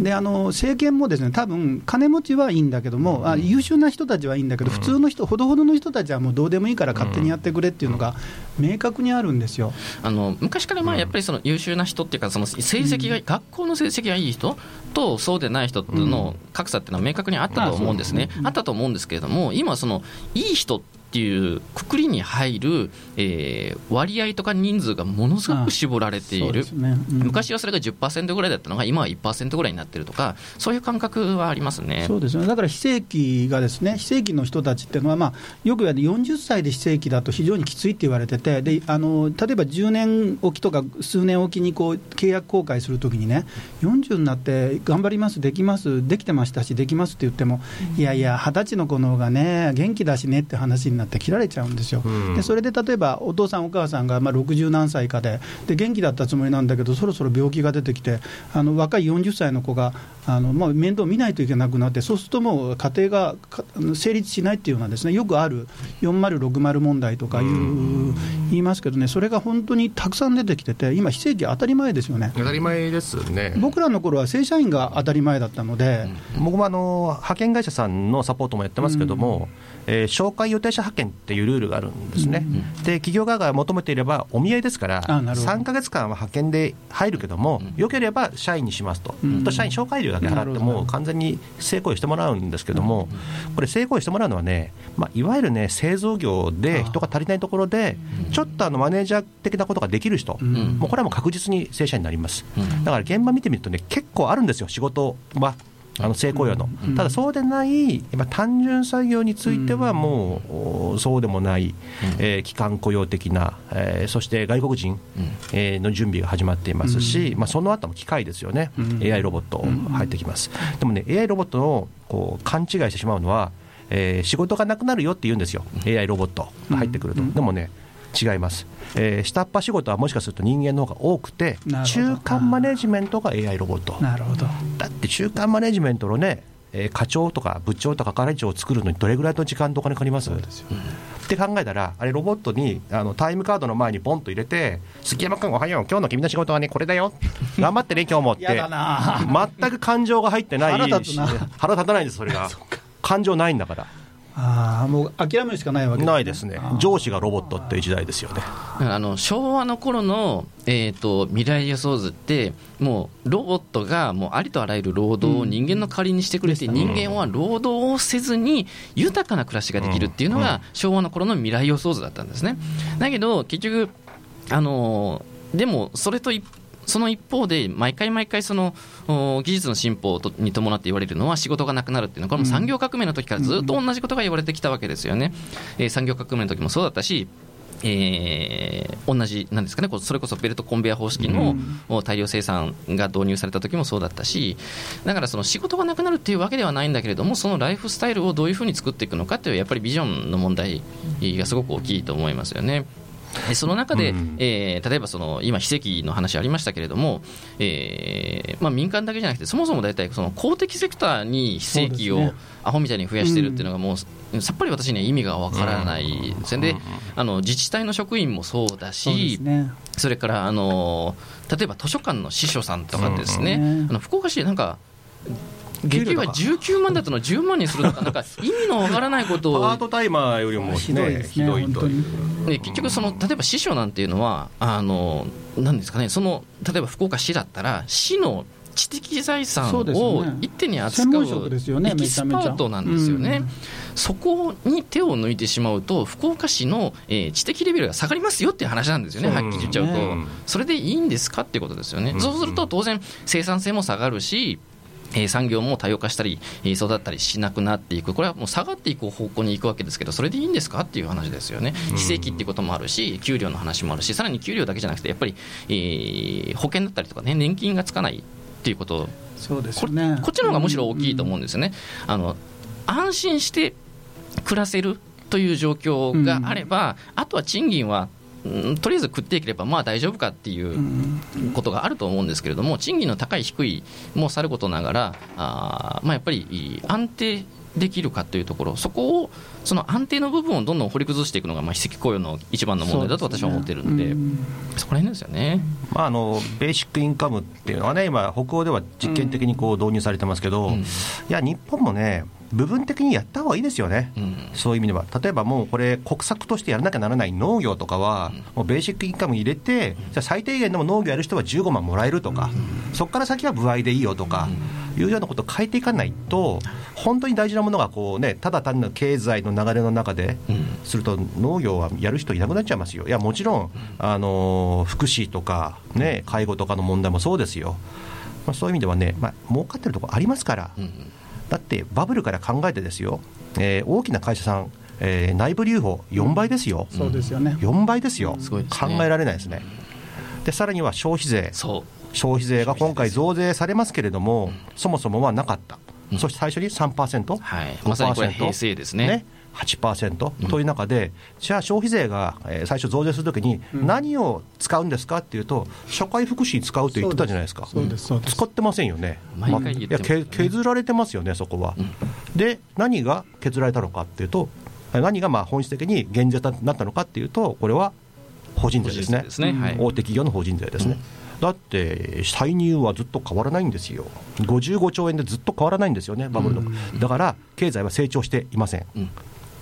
であの政権もですね多分金持ちはいいんだけども、あ優秀な人たちはいいんだけど、普通の人、ほどほどの人たちはもうどうでもいいから勝手にやってくれっていうのが明確にあるんですよ。あの昔からまあやっぱりその優秀な人っていうか、その成績が、学校の成績がいい人とそうでない人の格差っていうのは明確にあったと思うんですね、あったと思うんですけれども、今、そのいい人っていうくくりに入る、えー割合とか人数がものすごく絞られている。ねうん昔はそれが10%ぐらいだったのが、今は1%ぐらいになってるとか、そういう感覚はありますね。そうですよねだから非正規がですね非正規の人たちっていうのは、まあ、よく言われる40歳で非正規だと非常にきついって言われててであの例えば10年おきとか数年おきにこう契約更改するときにね40になって頑張りますできますできてましたしできますって言ってもいやいや二十歳の子の方がね元気だしねって話になって切られちゃうんですよ、うん。でそれで例えばお父さんお母さんがまあ60何歳かでで元気だったつもりなんだけどそろそろ病気が出てきてあの若い40歳の子があの、まあ、面倒見ないといけなくなってそうするともう家庭がか成立しないっていうようなですねよくある4060問題とかいう言いますけどねそれが本当にたくさん出てきてて今非正規当たり前ですよね。当たり前ですね。僕らの頃は正社員が当たり前だったので、僕もあの派遣会社さんのサポートもやってますけども、えー紹介予定者派遣っていうルールがあるんですね、で企業側が求めていればお見合いですから、あなるほど。3か月間は派遣で入るけども、よければ社員にしますと、うん。と社員紹介料だけ払っても、完全に性行為してもらうんですけども、これ、性行為してもらうのはね、まあ、いわゆるね、製造業で人が足りないところで、ちょっとあのマネージャー的なことができる人、ん。もうこれはもう確実に正社員になります。うん。だから現場見てみるとね、結構あるんですよ、仕事は。あの性雇用の、ただそうでない、単純作業についてはもう、おそうでもない、えー期間雇用的な、えーそして外国人、えーの準備が始まっていますし、まあ、その後も機械ですよね、AI ロボット入ってきます。でもね、AI ロボットのこう勘違いしてしまうのは、えー仕事がなくなるよって言うんですよ、AI ロボットが入ってくると。でもね違います、えー下っ端仕事はもしかすると人間の方が多くて中間マネジメントが AI ロボット。なるほど。だって中間マネジメントのね、えー課長とか部長とか係長を作るのにどれぐらいの時間とお金かかります？って考えたら、あれ、ロボットにあのタイムカードの前にポンと入れて、杉山君、おはよう、今日の君の仕事はね、これだよ、頑張ってね、今日もって、やだな。全く感情が入ってない、腹立つな。腹立たないんです、それが、感情ないんだから、ああもう諦めるしかないわけないですね、上司がロボットっていう時代ですよね。あの昭和の頃の、えー、と未来予想図ってもうロボットがもうありとあらゆる労働を人間の代わりにしてくれて、人間は労働をせずに豊かな暮らしができるっていうのが昭和の頃の未来予想図だったんですね。だけど結局あのでもそれと一その一方で、毎回毎回その技術の進歩に伴って言われるのは仕事がなくなるっていうのは、これも産業革命の時からずっと同じことが言われてきたわけですよね。えー、産業革命の時もそうだったしえー、同じなんですかねそれこそベルトコンベヤ方式の大量生産が導入された時もそうだったしだからその仕事がなくなるっていうわけではないんだけれどもそのライフスタイルをどういうふうに作っていくのかっていうやっぱりビジョンの問題がすごく大きいと思いますよね。その中で、うん、えー、例えばその今、非正規の話ありましたけれども、えーまあ、民間だけじゃなくて、そもそも大体その公的セクターに非正規をアホみたいに増やしてるっていうのが、もう、さっぱり私には意味がわからない。ですね、であの自治体の職員もそうだし、ね、それからあの例えば図書館の司書さんとかですね、あの福岡市なんか月給が19万だったのを10万にするとか、なんか意味のわからないことを。パートタイマーよりも、ね、ひどいですね、ひどい。で結局その、例えば師匠なんていうのは、あのなんですかね、その例えば福岡市だったら、市の知的財産を一手に扱うエキスパートなんですよね、そこに手を抜いてしまうと、福岡市の、えー、知的レベルが下がりますよっていう話なんですよね、はっきり言っちゃうと、それでいいんですかっていうことですよね、そうすると当然、生産性も下がるし、えー、産業も多様化したり、育ったりしなくなっていく、これはもう下がっていく方向に行くわけですけど、それでいいんですか？っていう話ですよね、非正規っていうこともあるし、給料の話もあるし、さらに給料だけじゃなくて、やっぱり、えー、保険だったりとかね、年金がつかないっていうこと、そうですね。こ、こっちの方がむしろ大きいと思うんですよね。あの安心して暮らせるという状況があれば、あとは賃金はとりあえず食っていければまあ大丈夫かっていうことがあると思うんですけれども、賃金の高い、低いもさることながら、あまあ、やっぱり安定できるかというところ、そこを、その安定の部分をどんどん掘り崩していくのが、まあ、非正規雇用の一番の問題だと私は思ってるんで、そこら辺ですよね、まあ、あのベーシックインカムっていうのはね、今、北欧では実験的にこう導入されてますけど、うん、いや、日本もね、部分的にやった方がいいですよね、うん、そういう意味では、例えばもうこれ、国策としてやらなきゃならない農業とかは、もうベーシックインカム入れて、じゃ最低限でも農業やる人は15万もらえるとか、そこから先は歩合でいいよとか、いうようなことを変えていかないと、本当に大事なものがこう、ね、ただ単なる経済の流れの中ですると、農業はやる人いなくなっちゃいますよ。いやもちろんあの福祉とか、ね、介護とかの問題もそうですよ、まあ、そういう意味ではね、まあ儲かってるところありますから。だってバブルから考えてですよ、えー、大きな会社さん、えー、内部留保4倍ですよ、うん、そうですよね。4倍ですよ、すね、考えられないですね。でさらには消費税、消費税が今回増税されますけれども、そもそもはなかった、うん、そして最初に3%、はい、まさにこれ平成ですね。ね8%という中で、じゃあ消費税が最初増税するときに、何を使うんですかっていうと、社会福祉に使うと言ってたじゃないですか、使ってませんよね、まあ、いや削られてますよね、そこは。で、何が削られたのかっていうと、何がまあ本質的に減税となったのかっていうと、これは法人税ですね、すね。はい、大手企業の法人税ですね。だって歳入はずっと変わらないんですよ、55兆円でずっと変わらないんですよね、バブルの、だから経済は成長していません。うん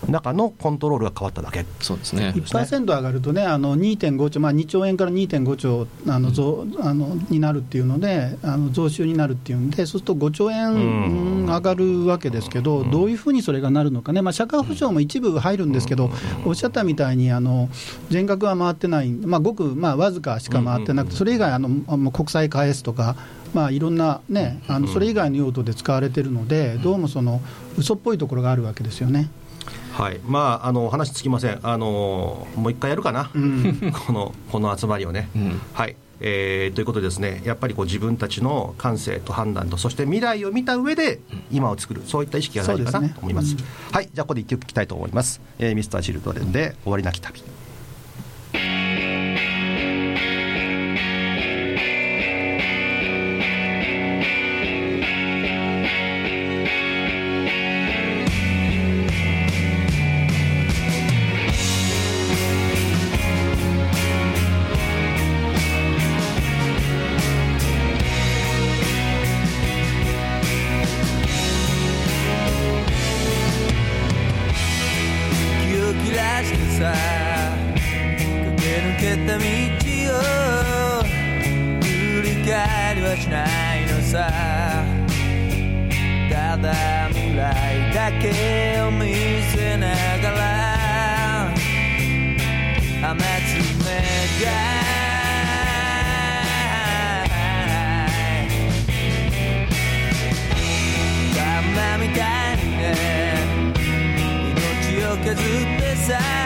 中のコントロールが変わっただけ。そうですね。1%上がるとね、あの2.5兆、まあ、2兆円から2.5兆あの増、あのになるっていうので、あの増収になるっていうんで、そうすると5兆円上がるわけですけど、どういうふうにそれがなるのかね、まあ、社会保障も一部入るんですけど、おっしゃったみたいに、あの全額は回ってない、まあ、ごく、まあ、わずかしか回ってなくて、それ以外あの、国債返すとか、まあ、いろんなね、あのそれ以外の用途で使われてるので、どうもその嘘っぽいところがあるわけですよね。はい。まあ、あの話つきません、あのもう一回やるかな、うん、このこの集まりをね。うん、はい。えー、ということでですねやっぱりこう自分たちの感性と判断とそして未来を見た上で今を作る。そういった意識がないかなと思います、ね。うん、はい。じゃあここで一曲いきたいと思います、えー、ミスターチルドレンで終わりなき旅けを見せながら雨爪がみたいにね命を削ってさ。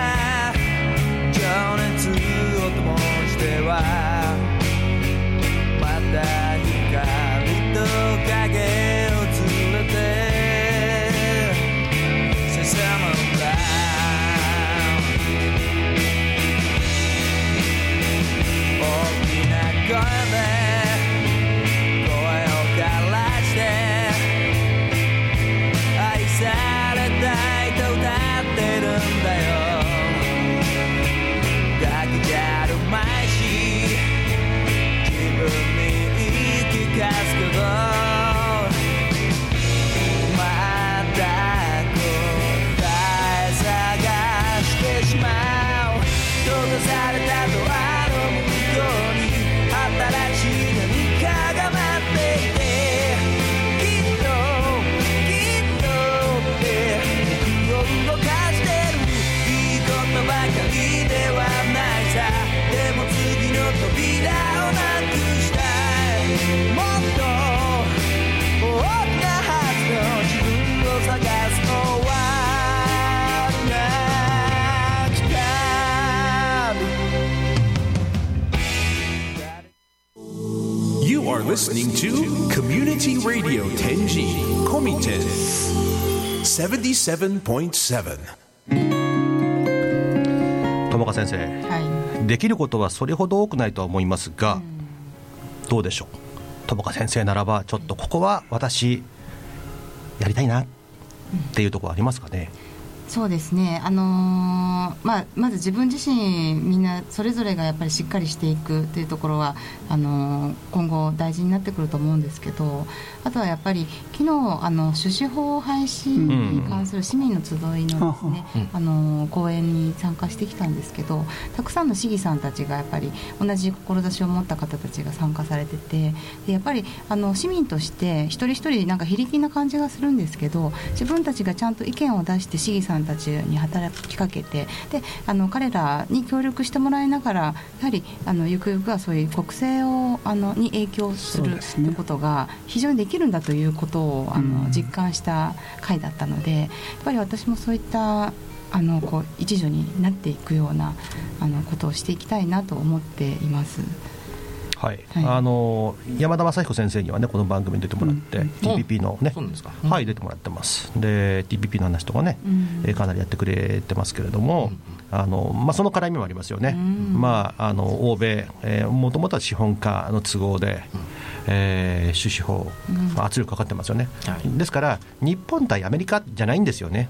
Listening to Community Radio Tenji Komiten 77.7. 友川先生。はい。できることはそれほど多くないとは思いますが、どうでしょう？友川先生ならばちょっとここは私やりたいなっていうところありますかね、そうですね、あのーまあ、まず自分自身みんなそれぞれがやっぱりしっかりしていくというところはあのー今後大事になってくると思うんですけどあとはやっぱり昨日あの種子法廃止に関する市民の集いのですね、あのー講演に参加してきたんですけどたくさんの市議さんたちがやっぱり同じ志を持った方たちが参加されててでやっぱりあの市民として一人一人なんか非力な感じがするんですけど自分たちがちゃんと意見を出して市議さんたちに働きかけてであの彼らに協力してもらいながらやはりあのゆくゆくはそういう国政をあのに影響するということが非常にできるんだということをあの、うん。実感した回だったのでやっぱり私もそういったあのこう一助になっていくようなあのことをしていきたいなと思っています。はい。はい。あの山田雅彦先生にはねこの番組に出てもらって、うん。TPP のねはい出てもらってます。で TPP の話とかね、うん。えーかなりやってくれてますけれども、あのまあ、その絡みもありますよね、うん。まあ、あの欧米、もともとは資本家の都合で、えー種子法、まあ圧力かかってますよね、はい。ですから日本対アメリカじゃないんですよね、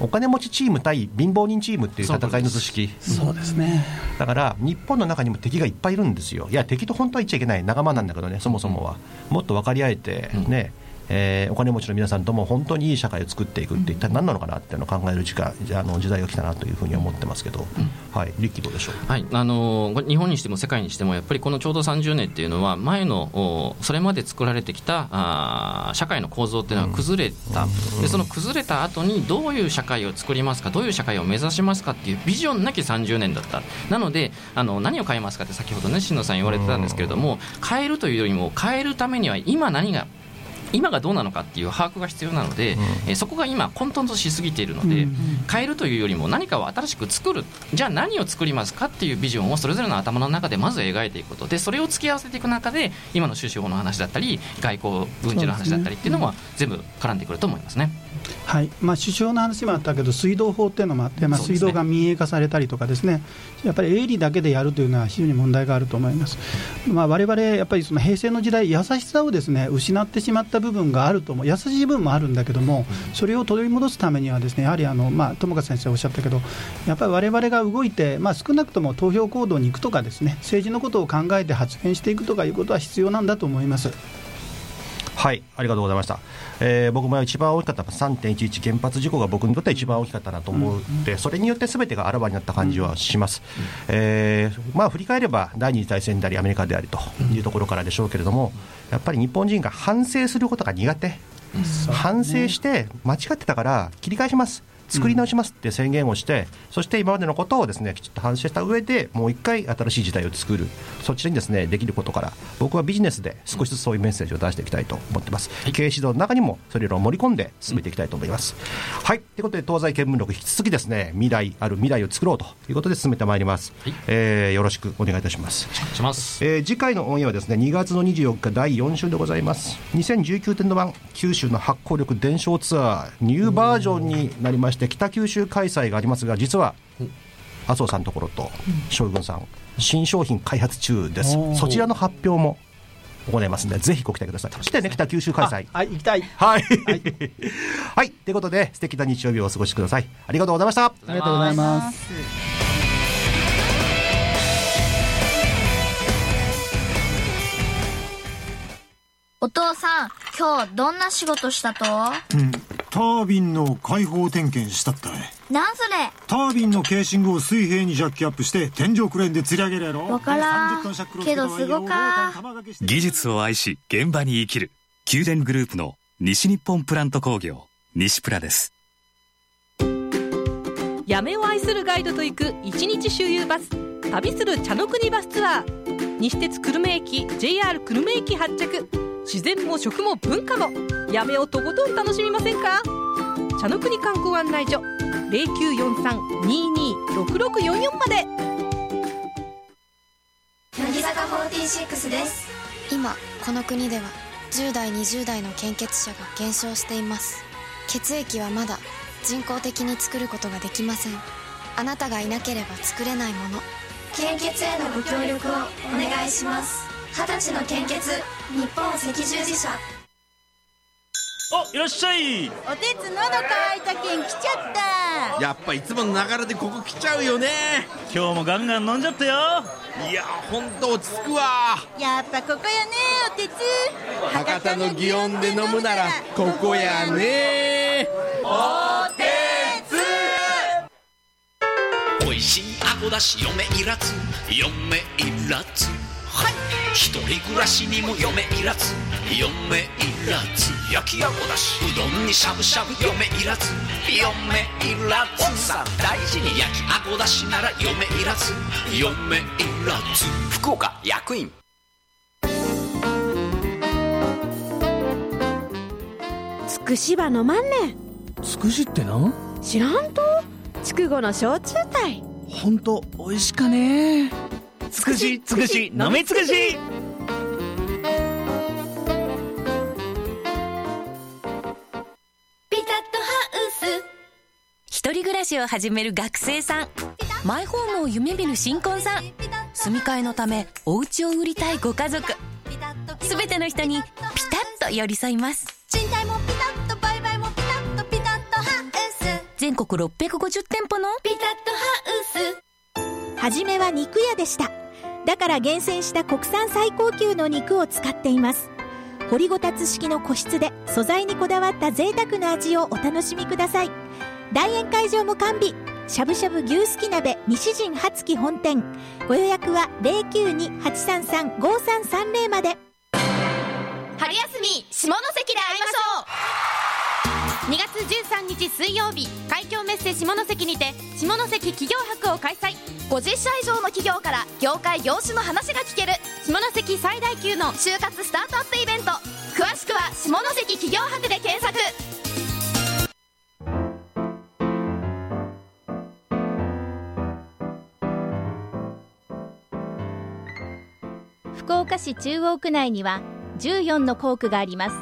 お金持ちチーム対貧乏人チームっていう戦いの図式。そうですね。だから日本の中にも敵がいっぱいいるんですよ、いや、敵と本当は言っちゃいけない。仲間なんだけどね、そもそもは、もっと分かり合えて、ねえーお金持ちの皆さんとも本当にいい社会を作っていくって一体何なのかなっていうのを考える時間あの時代が来たなというふうに思ってますけど、はい、リッキーどうでしょう？はいあの日本にしても世界にしてもやっぱりこのちょうど30年っていうのは前のおそれまで作られてきたあー社会の構造っていうのは崩れた、でその崩れた後にどういう社会を作りますかどういう社会を目指しますかっていうビジョンなき30年だった。なのであの何を変えますかって先ほどね新野さん言われてたんですけれども変えるというよりも変えるためには今何が今がどうなのかっていう把握が必要なので、えーそこが今混沌としすぎているので、うん。変えるというよりも何かを新しく作る。じゃあ何を作りますかっていうビジョンをそれぞれの頭の中でまず描いていくこと。でそれを付き合わせていく中で今の収支法の話だったり外交軍事の話だったりっていうのは全部絡んでくると思いますね。はいまあ、首相の話もあったけど、水道法っていうのもあって、まあ、水道が民営化されたりとかですね、やっぱり営利だけでやるというのは非常に問題があると思います。まあ、我々やっぱりその平成の時代、優しさをですね失ってしまった部分があると思う、優しい部分もあるんだけども、それを取り戻すためには、ですねやはりあの、まあ、友和先生おっしゃったけど、やっぱり我々が動いて、まあ、少なくとも投票行動に行くとか、ですね政治のことを考えて発言していくとかいうことは必要なんだと思います。はい、ありがとうございました。えー僕も一番大きかったのは3.11原発事故が僕にとっては一番大きかったなと思って、それによってすべてがあらわになった感じはします。えーまあ振り返れば第二次大戦でありアメリカでありというところからでしょうけれども、やっぱり日本人が反省することが苦手。反省して間違ってたから切り返します。作り直しますって宣言をして、そして今までのことをですねきちっと反省した上でもう一回新しい時代を作る。そちらにですねできることから僕はビジネスで少しずつそういうメッセージを出していきたいと思ってます、経営指導の中にもそれらを盛り込んで進めていきたいと思います、はい。ということで東西見聞録引き続きですね未来ある未来を作ろうということで進めてまいります、えーよろしくお願いいたします。します。えー次回のオンエアはですね2月の24日第4週でございます。2019年度版九州の発行力伝承ツアーニューバージョンになりまして北九州開催がありますが実は麻生さんのところと将軍さん新商品開発中です。そちらの発表も行いますのでぜひご期待ください。そしてね北九州開催。あはい行きたい。はい。はい。ということで素敵な日曜日をお過ごしください。ありがとうございました。ありがとうございますお父さん、今日どんな仕事したと？うん。タービンの開放点検したったいなんそれ？タービンのケーシングを水平にジャッキアップして天井クレーンで吊り上げるやろ。わからん。30トンシャックルをけどすごか技術を愛し現場に生きる宮殿グループの西日本プラント工業西プラです。八女を愛するガイドと行く一日周遊バス。旅する茶の国バスツアー。西鉄久留米駅 JR 久留米駅発着自然も食も文化も。八女をとことん楽しみませんか？茶の国観光案内所。0943-226644まで。乃木坂46です。今この国では10代20代の献血者が減少しています。血液はまだ人工的に作ることができません。あなたがいなければ作れないもの。献血へのご協力をお願いします。二十歳の献血。日本赤十字社。おいらっしゃい。おてつ喉乾いたけん来ちゃった。やっぱいつもの流れでここ来ちゃうよね。今日もガンガン飲んじゃったよ。いやほんと落ち着くわ。やっぱここやねおてつ。博多の祇園で飲むならここやね。おて美味しいあごだし嫁いらず。嫁いらずはい。一人暮らしにも嫁いらず。嫁いらず。焼きあごだし。うどんにしゃぶしゃぶ。嫁いらず。嫁いらず。奥さん大事に。焼きあごだしなら。嫁いらず。嫁いらず。福岡役員。つくしば飲まんねん。つくしってな。ん知らんと。筑後の焼酎隊ほんと美味しかねつくしつくし飲みつくし。ピタッとハウス。一人暮らしを始める学生さん。マイホームを夢見る新婚さん。住み替えのためお家を売りたいご家族。すべての人にピタッと寄り添います。賃貸もピタッと売買もピタッとピタッとハウス。全国650店舗の。ピタッとハウス。初めは肉屋でしただから厳選した国産最高級の肉を使っています。掘りごたつ式の個室で素材にこだわった贅沢な味をお楽しみください。大宴会場も完備。しゃぶしゃぶ牛すき鍋西陣初木本店。ご予約は092-833-5330まで。春休み下関で会いましょう。2月13日水曜日海峡メッセ下関にて下関企業博を開催。50社以上の企業から業界業種の話が聞ける下関最大級の就活スタートアップイベント。詳しくは下関企業博で検索。福岡市中央区内には14の校区があります。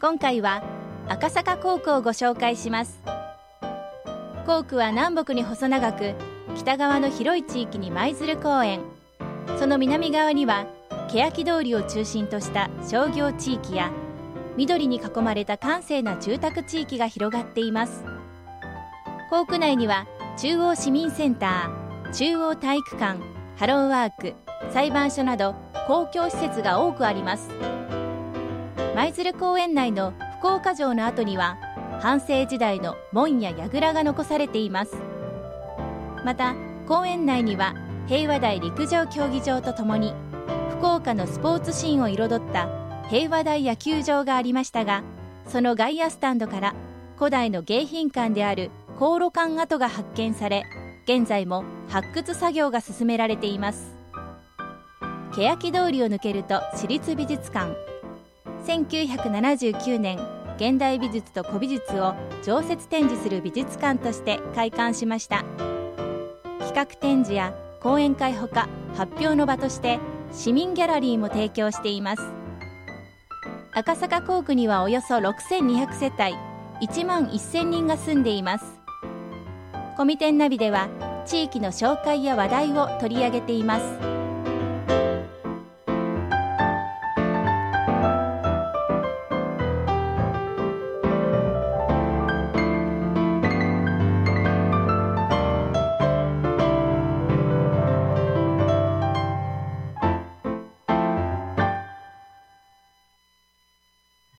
今回は赤坂校区をご紹介します。校区は南北に細長く北側の広い地域に舞鶴公園。その南側には欅通りを中心とした商業地域や緑に囲まれた閑静な住宅地域が広がっています。校区内には中央市民センター中央体育館ハローワーク裁判所など公共施設が多くあります。舞鶴公園内の福岡城の跡には半世時代の門や櫓が残されています。また公園内には平和台陸上競技場とともに福岡のスポーツシーンを彩った平和台野球場がありましたがその外野スタンドから古代の迎賓館である航路管跡が発見され現在も発掘作業が進められています。欅通りを抜けると私立美術館。1979年現代美術と古美術を常設展示する美術館として開館しました。企画展示や講演会ほか発表の場として市民ギャラリーも提供しています。赤坂校区にはおよそ6200世帯1万1000人が住んでいます。コミテンナビでは地域の紹介や話題を取り上げています。